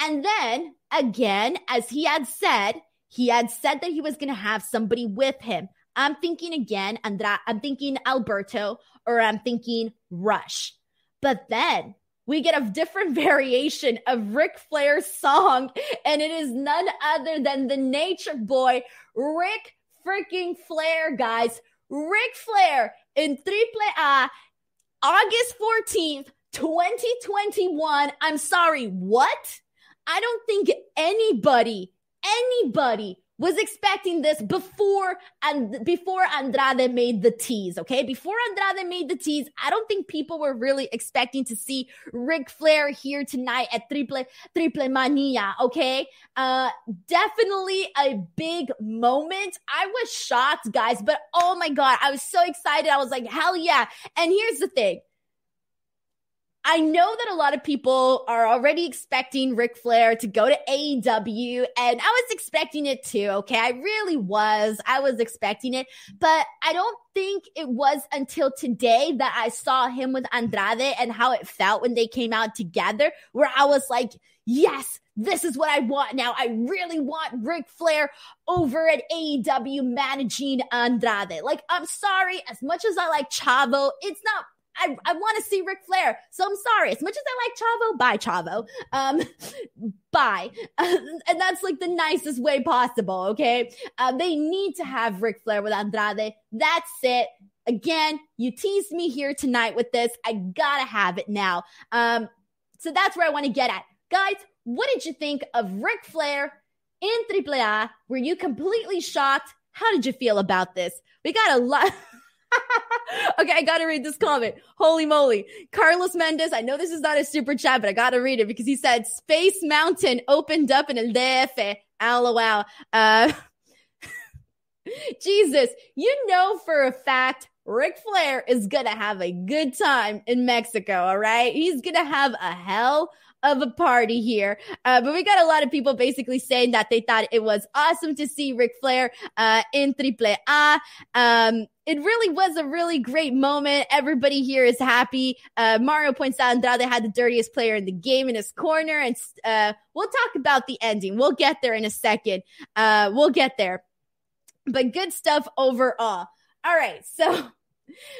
And then again, as he had said, he had said that he was going to have somebody with him. I'm thinking again, Andra, I'm thinking Alberto or I'm thinking Rush. But then we get a different *laughs* variation of Ric Flair's song, and it is none other than the Nature Boy, Ric freaking Flair, guys. Ric Flair in Triple A, August 14th, 2021. I'm sorry, what? I don't think anybody, anybody was expecting this before and before Andrade made the tease, okay? Before Andrade made the tease, I don't think people were really expecting to see Ric Flair here tonight at Triple Triple Mania, okay? Uh definitely a big moment. I was shocked, guys, but oh my god, I was so excited. I was like, "Hell yeah." And here's the thing. I know that a lot of people are already expecting Ric Flair to go to AEW, and I was expecting it too. Okay. I really was. I was expecting it, but I don't think it was until today that I saw him with Andrade and how it felt when they came out together, where I was like, yes, this is what I want now. I really want Ric Flair over at AEW managing Andrade. Like, I'm sorry, as much as I like Chavo, it's not I, I want to see Ric Flair. So I'm sorry. As much as I like Chavo, bye Chavo. Um, *laughs* bye. *laughs* and that's like the nicest way possible. Okay. Uh, they need to have Ric Flair with Andrade. That's it. Again, you teased me here tonight with this. I gotta have it now. Um, so that's where I want to get at. Guys, what did you think of Ric Flair in AAA? Were you completely shocked? How did you feel about this? We got a lot. *laughs* *laughs* okay, I gotta read this comment. Holy moly. Carlos Mendez, I know this is not a super chat, but I gotta read it because he said Space Mountain opened up in El DF. LOL. Uh, *laughs* Jesus, you know for a fact Ric Flair is gonna have a good time in Mexico, all right? He's gonna have a hell of a party here. Uh, but we got a lot of people basically saying that they thought it was awesome to see Ric Flair uh, in Triple A. Um, it really was a really great moment. Everybody here is happy. Uh, Mario points out Andrade had the dirtiest player in the game in his corner. And uh, we'll talk about the ending. We'll get there in a second. Uh, we'll get there. But good stuff overall. All right. So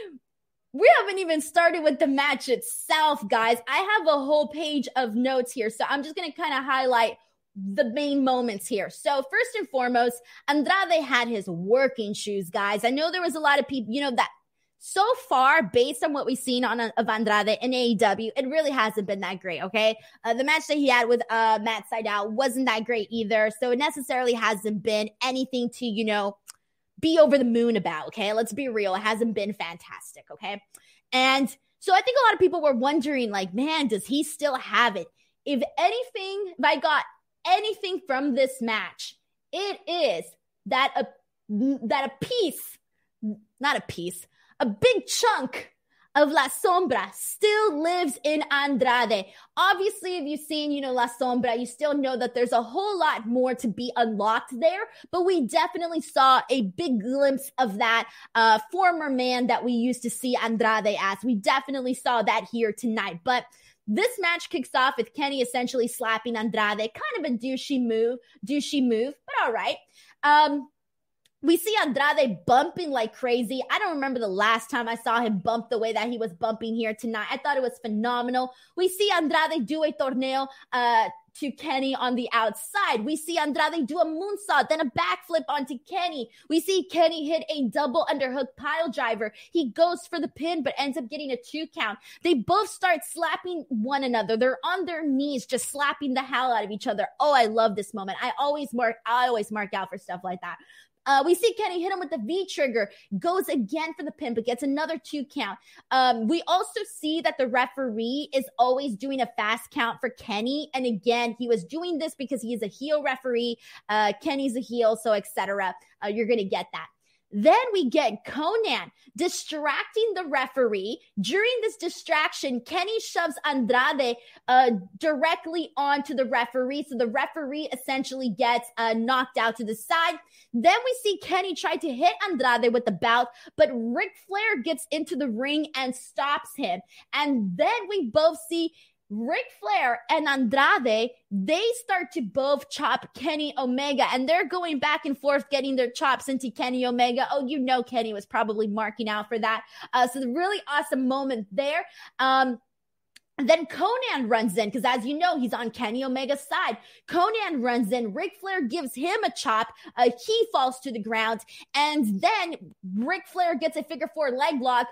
*laughs* we haven't even started with the match itself, guys. I have a whole page of notes here. So I'm just going to kind of highlight the main moments here. So first and foremost, Andrade had his working shoes, guys. I know there was a lot of people, you know, that so far, based on what we've seen on of Andrade in AEW, it really hasn't been that great. Okay, uh, the match that he had with uh, Matt Sydal wasn't that great either, so it necessarily hasn't been anything to you know be over the moon about. Okay, let's be real, it hasn't been fantastic. Okay, and so I think a lot of people were wondering, like, man, does he still have it? If anything, if I got anything from this match, it is that a that a piece, not a piece, a big chunk of La Sombra still lives in Andrade. Obviously, if you've seen, you know, La Sombra, you still know that there's a whole lot more to be unlocked there, but we definitely saw a big glimpse of that uh, former man that we used to see Andrade as. We definitely saw that here tonight, but this match kicks off with Kenny essentially slapping Andrade, kind of a douchey move, douchey move, but all right. Um, we see Andrade bumping like crazy. I don't remember the last time I saw him bump the way that he was bumping here tonight. I thought it was phenomenal. We see Andrade do a torneo uh, to Kenny on the outside. We see Andrade do a moonsault, then a backflip onto Kenny. We see Kenny hit a double underhook pile driver. He goes for the pin, but ends up getting a two count. They both start slapping one another. They're on their knees, just slapping the hell out of each other. Oh, I love this moment. I always mark, I always mark out for stuff like that. Uh, we see Kenny hit him with the V trigger, goes again for the pin, but gets another two count. Um, we also see that the referee is always doing a fast count for Kenny. And again, he was doing this because he is a heel referee. Uh, Kenny's a heel, so etc. Uh, you're to get that. Then we get Konnan distracting the referee. During this distraction, Kenny shoves Andrade uh, directly onto the referee. So the referee essentially gets uh, knocked out to the side. Then we see Kenny try to hit Andrade with the belt, but Ric Flair gets into the ring and stops him. And then we both see Ric Flair and Andrade, they start to both chop Kenny Omega and they're going back and forth getting their chops into Kenny Omega. Oh, you know, Kenny was probably marking out for that. Uh, so the really awesome moment there. Um, then Konnan runs in because, as you know, he's on Kenny Omega's side. Konnan runs in. Ric Flair gives him a chop. Uh, he falls to the ground. And then Ric Flair gets a figure four leg lock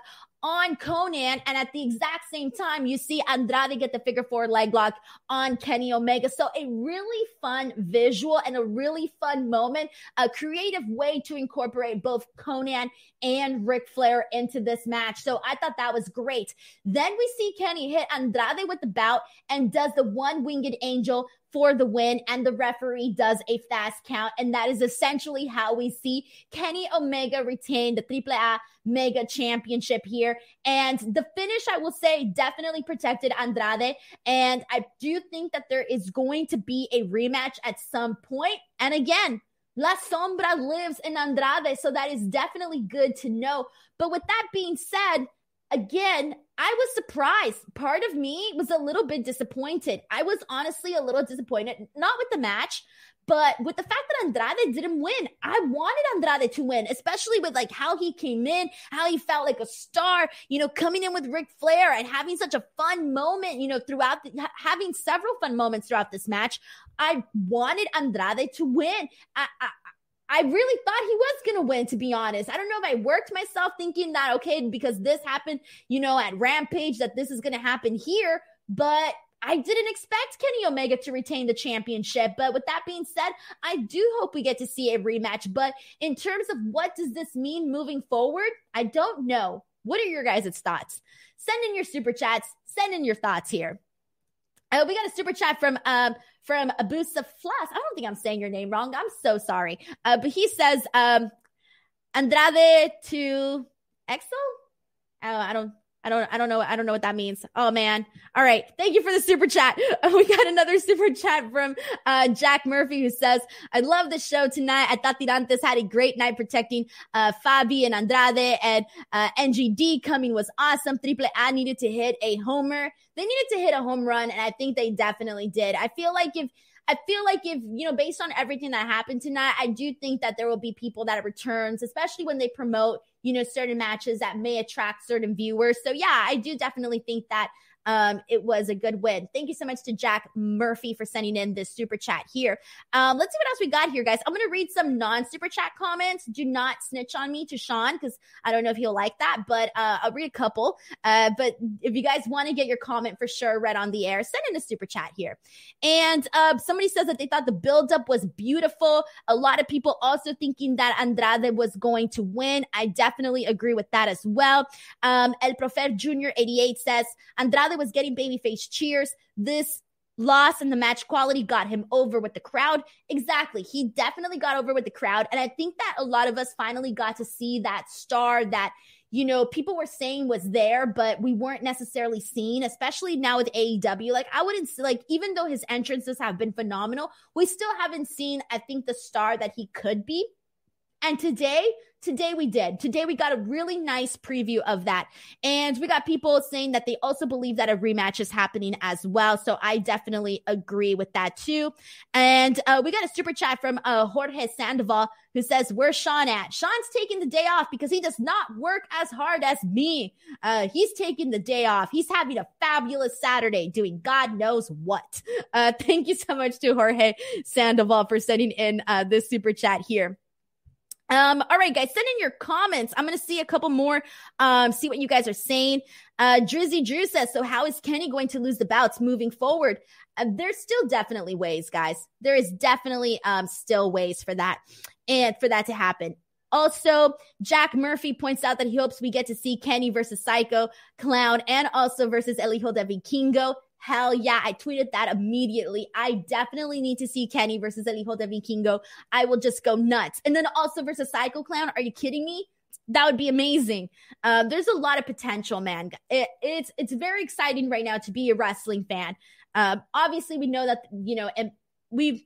on Konnan. And at the exact same time, you see Andrade get the figure four leg lock on Kenny Omega. So a really fun visual and a really fun moment, a creative way to incorporate both Konnan and Ric Flair into this match. So I thought that was great. Then we see Kenny hit Andrade with the bout and does the one winged angel for the win, and the referee does a fast count. And that is essentially how we see Kenny Omega retain the AAA Mega Championship here. And the finish, I will say, definitely protected Andrade. And I do think that there is going to be a rematch at some point. And again, La Sombra lives in Andrade, so that is definitely good to know. But with that being said, again, I was surprised. Part of me was a little bit disappointed. I was honestly a little disappointed, not with the match, but with the fact that Andrade didn't win. I wanted Andrade to win, especially with like how he came in, how he felt like a star, you know, coming in with Ric Flair and having such a fun moment, you know, throughout the, having several fun moments throughout this match. I wanted Andrade to win. I, I I really thought he was going to win, to be honest. I don't know if I worked myself thinking that, okay, because this happened, you know, at Rampage, that this is going to happen here. But I didn't expect Kenny Omega to retain the championship. But with that being said, I do hope we get to see a rematch. But in terms of what does this mean moving forward, I don't know. What are your guys' thoughts? Send in your super chats. Send in your thoughts here. Uh, we got a super chat from um, from Abusa Flas. I don't think I'm saying your name wrong. I'm so sorry. Uh, but he says um, Andrade to Exo. Oh, I don't. I don't I don't know I don't know what that means. Oh man. All right. Thank you for the super chat. *laughs* We got another super chat from uh, Jack Murphy who says, I love the show tonight. I thought Tirantes had a great night protecting uh, Fabi and Andrade and uh, NGD coming was awesome. Triple A needed to hit a homer. They needed to hit a home run and I think they definitely did. I feel like if I feel like if, you know, based on everything that happened tonight, I do think that there will be people that returns, especially when they promote, you know, certain matches that may attract certain viewers. So yeah, I do definitely think that um, it was a good win. Thank you so much to Jack Murphy for sending in this super chat here. Um, let's see what else we got here, guys. I'm going to read some non super chat comments. Do not snitch on me to Sean because I don't know if he'll like that, but uh, I'll read a couple. Uh, but if you guys want to get your comment for sure read on the air, send in a super chat here. And uh, somebody says that they thought the buildup was beautiful. A lot of people also thinking that Andrade was going to win. I definitely agree with that as well. Um, El Profer Jr. 88 says Andrade was getting babyface cheers. This loss in the match quality got him over with the crowd. Exactly. He definitely got over with the crowd. And I think that a lot of us finally got to see that star that, you know, people were saying was there, but we weren't necessarily seen, especially now with AEW. Like, I wouldn't like, even though his entrances have been phenomenal, we still haven't seen, I think, the star that he could be. And today, Today we did. Today we got a really nice preview of that. And we got people saying that they also believe that a rematch is happening as well. So I definitely agree with that too. And uh, we got a super chat from uh, Jorge Sandoval who says, Where's Sean at? Sean's taking the day off because he does not work as hard as me. Uh, he's taking the day off. He's having a fabulous Saturday doing God knows what. Uh, *laughs* thank you so much to Jorge Sandoval for sending in uh, this super chat here. Um, all right, guys, send in your comments. I'm gonna see a couple more, um, see what you guys are saying. Uh, Drizzy Drew says, so how is Kenny going to lose the bouts moving forward? Uh, there's still definitely ways, guys. There is definitely um still ways for that and for that to happen. Also, Jack Murphy points out that he hopes we get to see Kenny versus Psycho Clown and also versus El Hijo de Vikingo. Hell yeah, I tweeted that immediately. I definitely need to see Kenny versus El Hijo de Vikingo. I will just go nuts. And then also versus Psycho Clown. Are you kidding me? That would be amazing. Um, there's a lot of potential, man. It, it's it's very exciting right now to be a wrestling fan. Um, obviously, we know that you know, and we've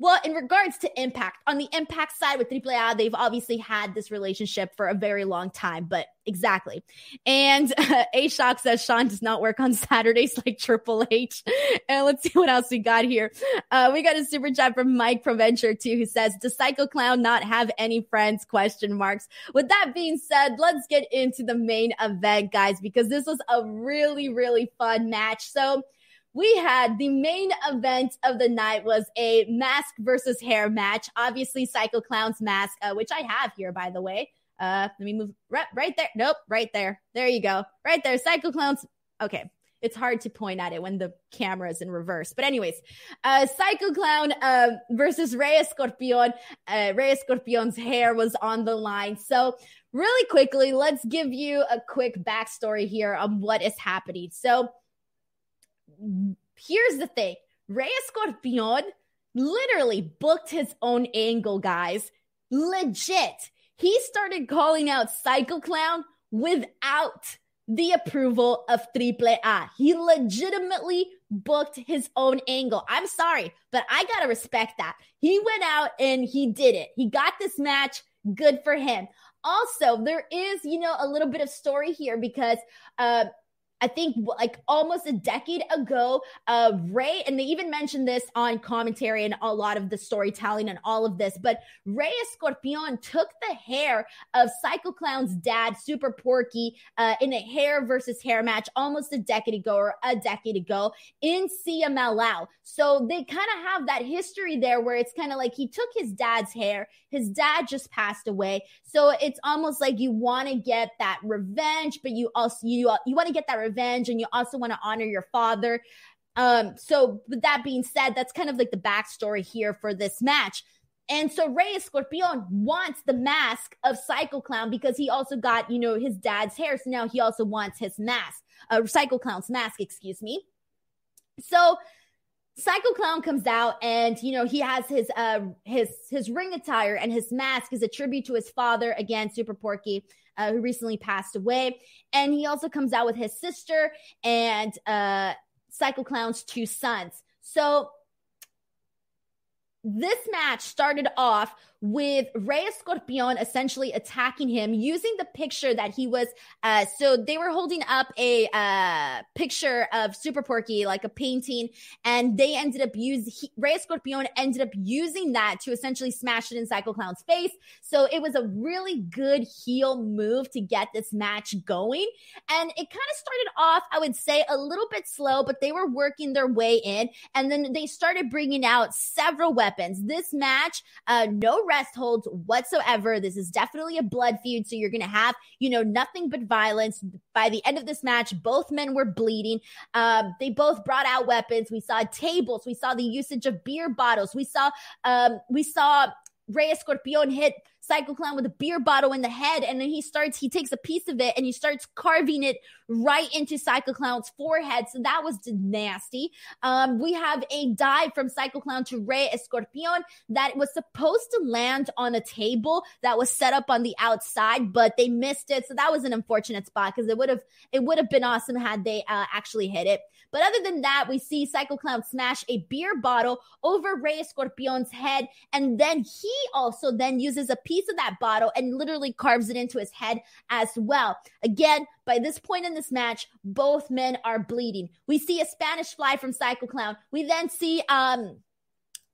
well, in regards to impact, on the impact side with AAA, they've obviously had this relationship for a very long time, but exactly. And *laughs* uh, A Shock says Sean does not work on Saturdays like Triple H. *laughs* And let's see what else we got here. Uh, we got a super chat from Mike Proventure too, who says, Does Psycho Clown not have any friends? Question marks. With that being said, let's get into the main event, guys, because this was a really, really fun match. So, we had the main event of the night was a mask versus hair match. Obviously, Psycho Clown's mask, uh, which I have here, by the way. Uh, let me move right, right there. Nope, right there. There you go. Right there. Psycho Clown's. Okay. It's hard to point at it when the camera is in reverse. But anyways, uh, Psycho Clown uh, versus Rey Escorpion. Uh, Rey Escorpion's hair was on the line. So really quickly, let's give you a quick backstory here on what is happening. So here's the thing Rey Escorpion literally booked his own angle, guys. Legit. He started calling out Psycho Clown without the approval of Triple A. He legitimately booked his own angle. I'm sorry, but I got to respect that. He went out and he did it. He got this match. Good for him. Also, there is, you know, a little bit of story here because uh, I think like almost a decade ago, uh, Rey, and they even mentioned this on commentary and a lot of the storytelling and all of this, but Rey Escorpion took the hair of Psycho Clown's dad, Super Porky, uh, in a hair versus hair match almost a decade ago or a decade ago in CMLL. So they kind of have that history there where it's kind of like he took his dad's hair, his dad just passed away. So it's almost like you want to get that revenge, but you also, you, you want to get that revenge and you also want to honor your father. Um, so with that being said, that's kind of like the backstory here for this match. And so Rey Escorpion wants the mask of Psycho Clown because he also got, you know, his dad's hair. So now he also wants his mask, uh, Psycho Clown's mask, excuse me. So Psycho Clown comes out and you know he has his uh his his ring attire and his mask is a tribute to his father again Super Porky uh, who recently passed away and he also comes out with his sister and uh Psycho Clown's two sons. So this match started off with Rey Escorpion essentially attacking him using the picture that he was. Uh, so they were holding up a uh, picture of Super Porky, like a painting, and they ended up using Rey Escorpion ended up using that to essentially smash it in Psycho Clown's face. So it was a really good heel move to get this match going, and it kind of started off, I would say, a little bit slow, but they were working their way in, and then they started bringing out several weapons. This match, uh, no rest holds whatsoever. This is definitely a blood feud. So you're going to have, you know, nothing but violence. By the end of this match, both men were bleeding. Um, they both brought out weapons. We saw tables. We saw the usage of beer bottles. We saw, um, we saw Rey Escorpion hit Psycho Clown with a beer bottle in the head, and then he starts, he takes a piece of it and he starts carving it right into Psycho Clown's forehead. So that was nasty. Um, we have a dive from Psycho Clown to Rey Escorpion that was supposed to land on a table that was set up on the outside, but they missed it. So that was an unfortunate spot because it would have it would have been awesome had they uh, actually hit it. But other than that, we see Psycho Clown smash a beer bottle over Rey Escorpion's head, and then he also then uses a piece of that bottle and literally carves it into his head as well. Again, by this point in this match, both men are bleeding. We see a Spanish fly from Psycho Clown. We then see um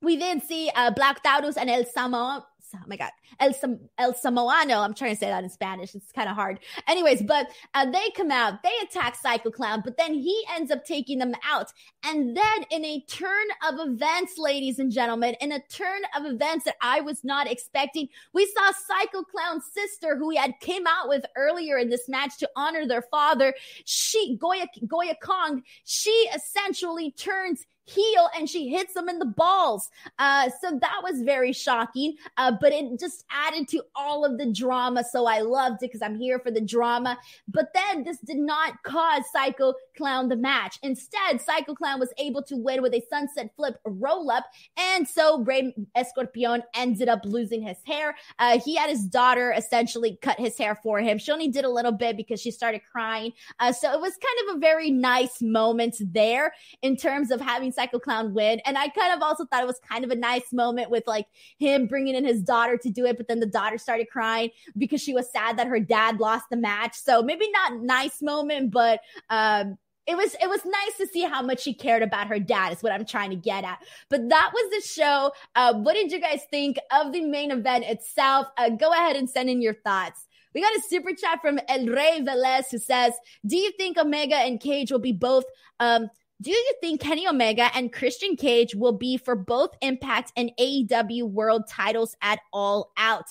we then see uh, Black Taurus and El Samo oh my god, El, Sam- El Samoano. I'm trying to say that in Spanish. It's kind of hard. Anyways, but uh, they come out, they attack Psycho Clown, but then he ends up taking them out. And then in a turn of events, ladies and gentlemen, in a turn of events that I was not expecting, we saw Psycho Clown's sister, who he had came out with earlier in this match to honor their father. She Goya Goya Kong. She essentially turns heel and she hits him in the balls. Uh, so that was very shocking, uh, but it just added to all of the drama. So I loved it because I'm here for the drama. But then this did not cause Psycho Clown the match. Instead, Psycho Clown was able to win with a sunset flip roll up. And so Rey Escorpion ended up losing his hair. Uh, he had his daughter essentially cut his hair for him. She only did a little bit because she started crying. Uh, so it was kind of a very nice moment there in terms of having Psycho Clown win. And I kind of also thought it was kind of a nice moment with like him bringing in his daughter to do it, but then the daughter started crying because she was sad that her dad lost the match. So maybe not nice moment, but um, it was it was nice to see how much she cared about her dad is what i'm trying to get at but that was the show uh, what did you guys think of the main event itself uh, go ahead and send in your thoughts we got a super chat from El Rey Velez who says, Do you think Omega and Cage will be both um, do you think Kenny Omega and Christian Cage will be for both Impact and AEW world titles at all out?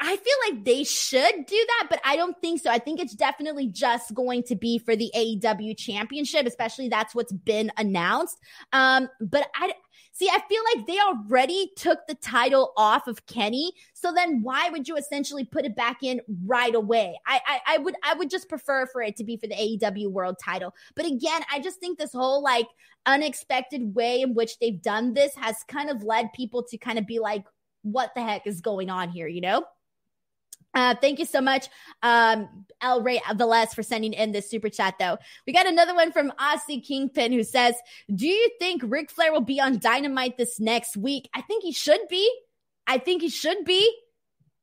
I feel like they should do that, but I don't think so. I think it's definitely just going to be for the AEW championship, especially that's what's been announced. Um, but I see, I feel like they already took the title off of Kenny. So then why would you essentially put it back in right away? I, I, I would, I would just prefer for it to be for the AEW world title. But again, I just think this whole like unexpected way in which they've done this has kind of led people to kind of be like, what the heck is going on here, you know? Uh, thank you so much, um, El Rey Velez, for sending in this super chat, though. We got another one from Aussie Kingpin who says, Do you think Ric Flair will be on Dynamite this next week? I think he should be. I think he should be.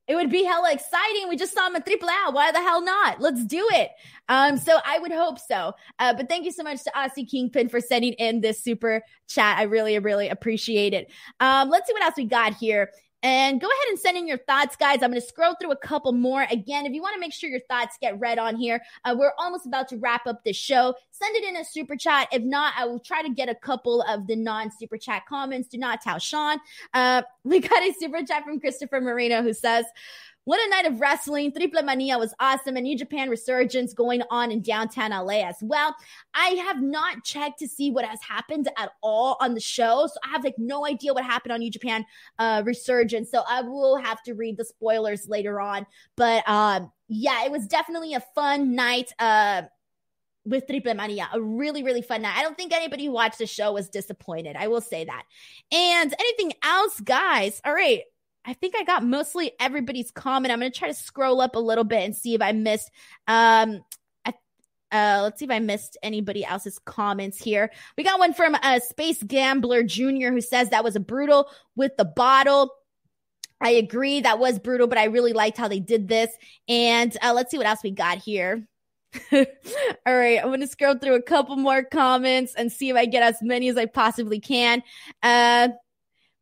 It would be hella exciting. We just saw him at Triple A. Why the hell not? Let's do it. Um, so I would hope so. Uh, but thank you so much to Aussie Kingpin for sending in this super chat. I really, really appreciate it. Um, let's see what else we got here. And go ahead and send in your thoughts, guys. I'm going to scroll through a couple more. Again, if you want to make sure your thoughts get read on here, uh, we're almost about to wrap up the show. Send it in a super chat. If not, I will try to get a couple of the non super chat comments. Do not tell Sean. Uh, *laughs* we got a super chat from Christopher Marino who says, what a night of wrestling. Triple Mania was awesome. And New Japan Resurgence going on in downtown LA as well. I have not checked to see what has happened at all on the show. So I have like no idea what happened on New Japan uh, Resurgence. So I will have to read the spoilers later on. But um, yeah, it was definitely a fun night. Uh, with Triple Mania, a really, really fun night. I don't think anybody who watched the show was disappointed. I will say that. And anything else, guys? All right. I think I got mostly everybody's comment. I'm going to try to scroll up a little bit and see if I missed. Um, uh, let's see if I missed anybody else's comments here. We got one from uh, Space Gambler Jr. who says that was a brutal with the bottle. I agree that was brutal, but I really liked how they did this. And uh, let's see what else we got here. *laughs* All right, I'm going to scroll through a couple more comments and see if I get as many as I possibly can. Uh,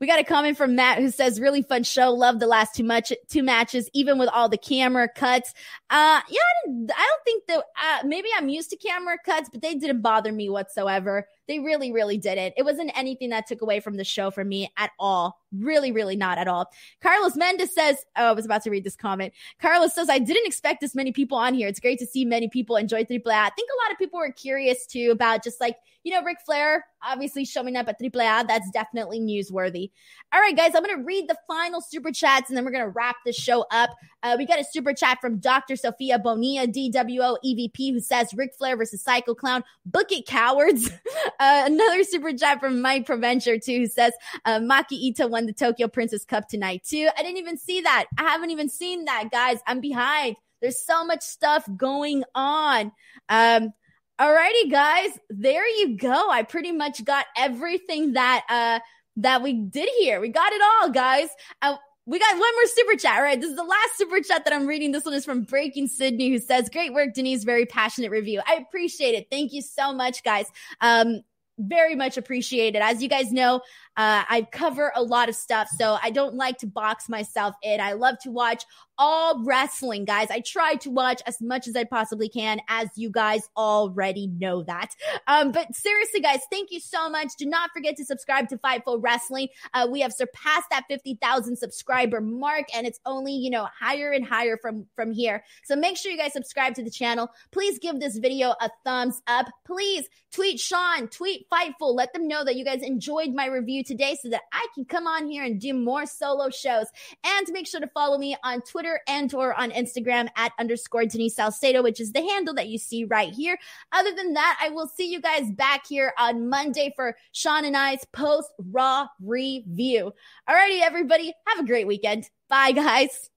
we got a comment from Matt who says, really fun show. Love the last two much two matches, even with all the camera cuts. Uh, yeah, I, I don't think that, uh, maybe I'm used to camera cuts, but they didn't bother me whatsoever. They really, really didn't. It wasn't anything that took away from the show for me at all. Really, really not at all. Carlos Mendes says, Oh, I was about to read this comment. Carlos says, I didn't expect this many people on here. It's great to see many people enjoy Triple A. I think a lot of people were curious too about just like, you know, Ric Flair obviously showing up at Triple A. That's definitely newsworthy. All right, guys, I'm going to read the final super chats and then we're going to wrap this show up. Uh, we got a super chat from Dr. Sophia Bonilla, DWO EVP, who says Ric Flair versus Psycho Clown. Book it, cowards. *laughs* Uh, another super chat from Mike Provencher, too, who says uh, Maki Ito won the Tokyo Princess Cup tonight, too. I didn't even see that. I haven't even seen that, guys. I'm behind. There's so much stuff going on. Um, Alrighty, guys, there you go. I pretty much got everything that uh that we did here. We got it all, guys. Uh, we got one more super chat, right? This is the last super chat that I'm reading. This one is from Breaking Sydney, who says, Great work, Denise. Very passionate review. I appreciate it. Thank you so much, guys. Um, very much appreciated. As you guys know, Uh, I cover a lot of stuff, so I don't like to box myself in. I love to watch all wrestling, guys. I try to watch as much as I possibly can, as you guys already know that. Um, but seriously, guys, thank you so much. Do not forget to subscribe to Fightful Wrestling. Uh, we have surpassed that 50,000 subscriber mark, and it's only, you know, higher and higher from, from here. So make sure you guys subscribe to the channel. Please give this video a thumbs up. Please tweet Sean, tweet Fightful. Let them know that you guys enjoyed my review today so that I can come on here and do more solo shows. And make sure to follow me on Twitter Twitter and or on Instagram at underscore Denise Salcedo, which is the handle that you see right here. Other than that, I will see you guys back here on Monday for Sean and I's post Raw review. Alrighty, everybody, have a great weekend. Bye, guys.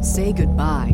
Say goodbye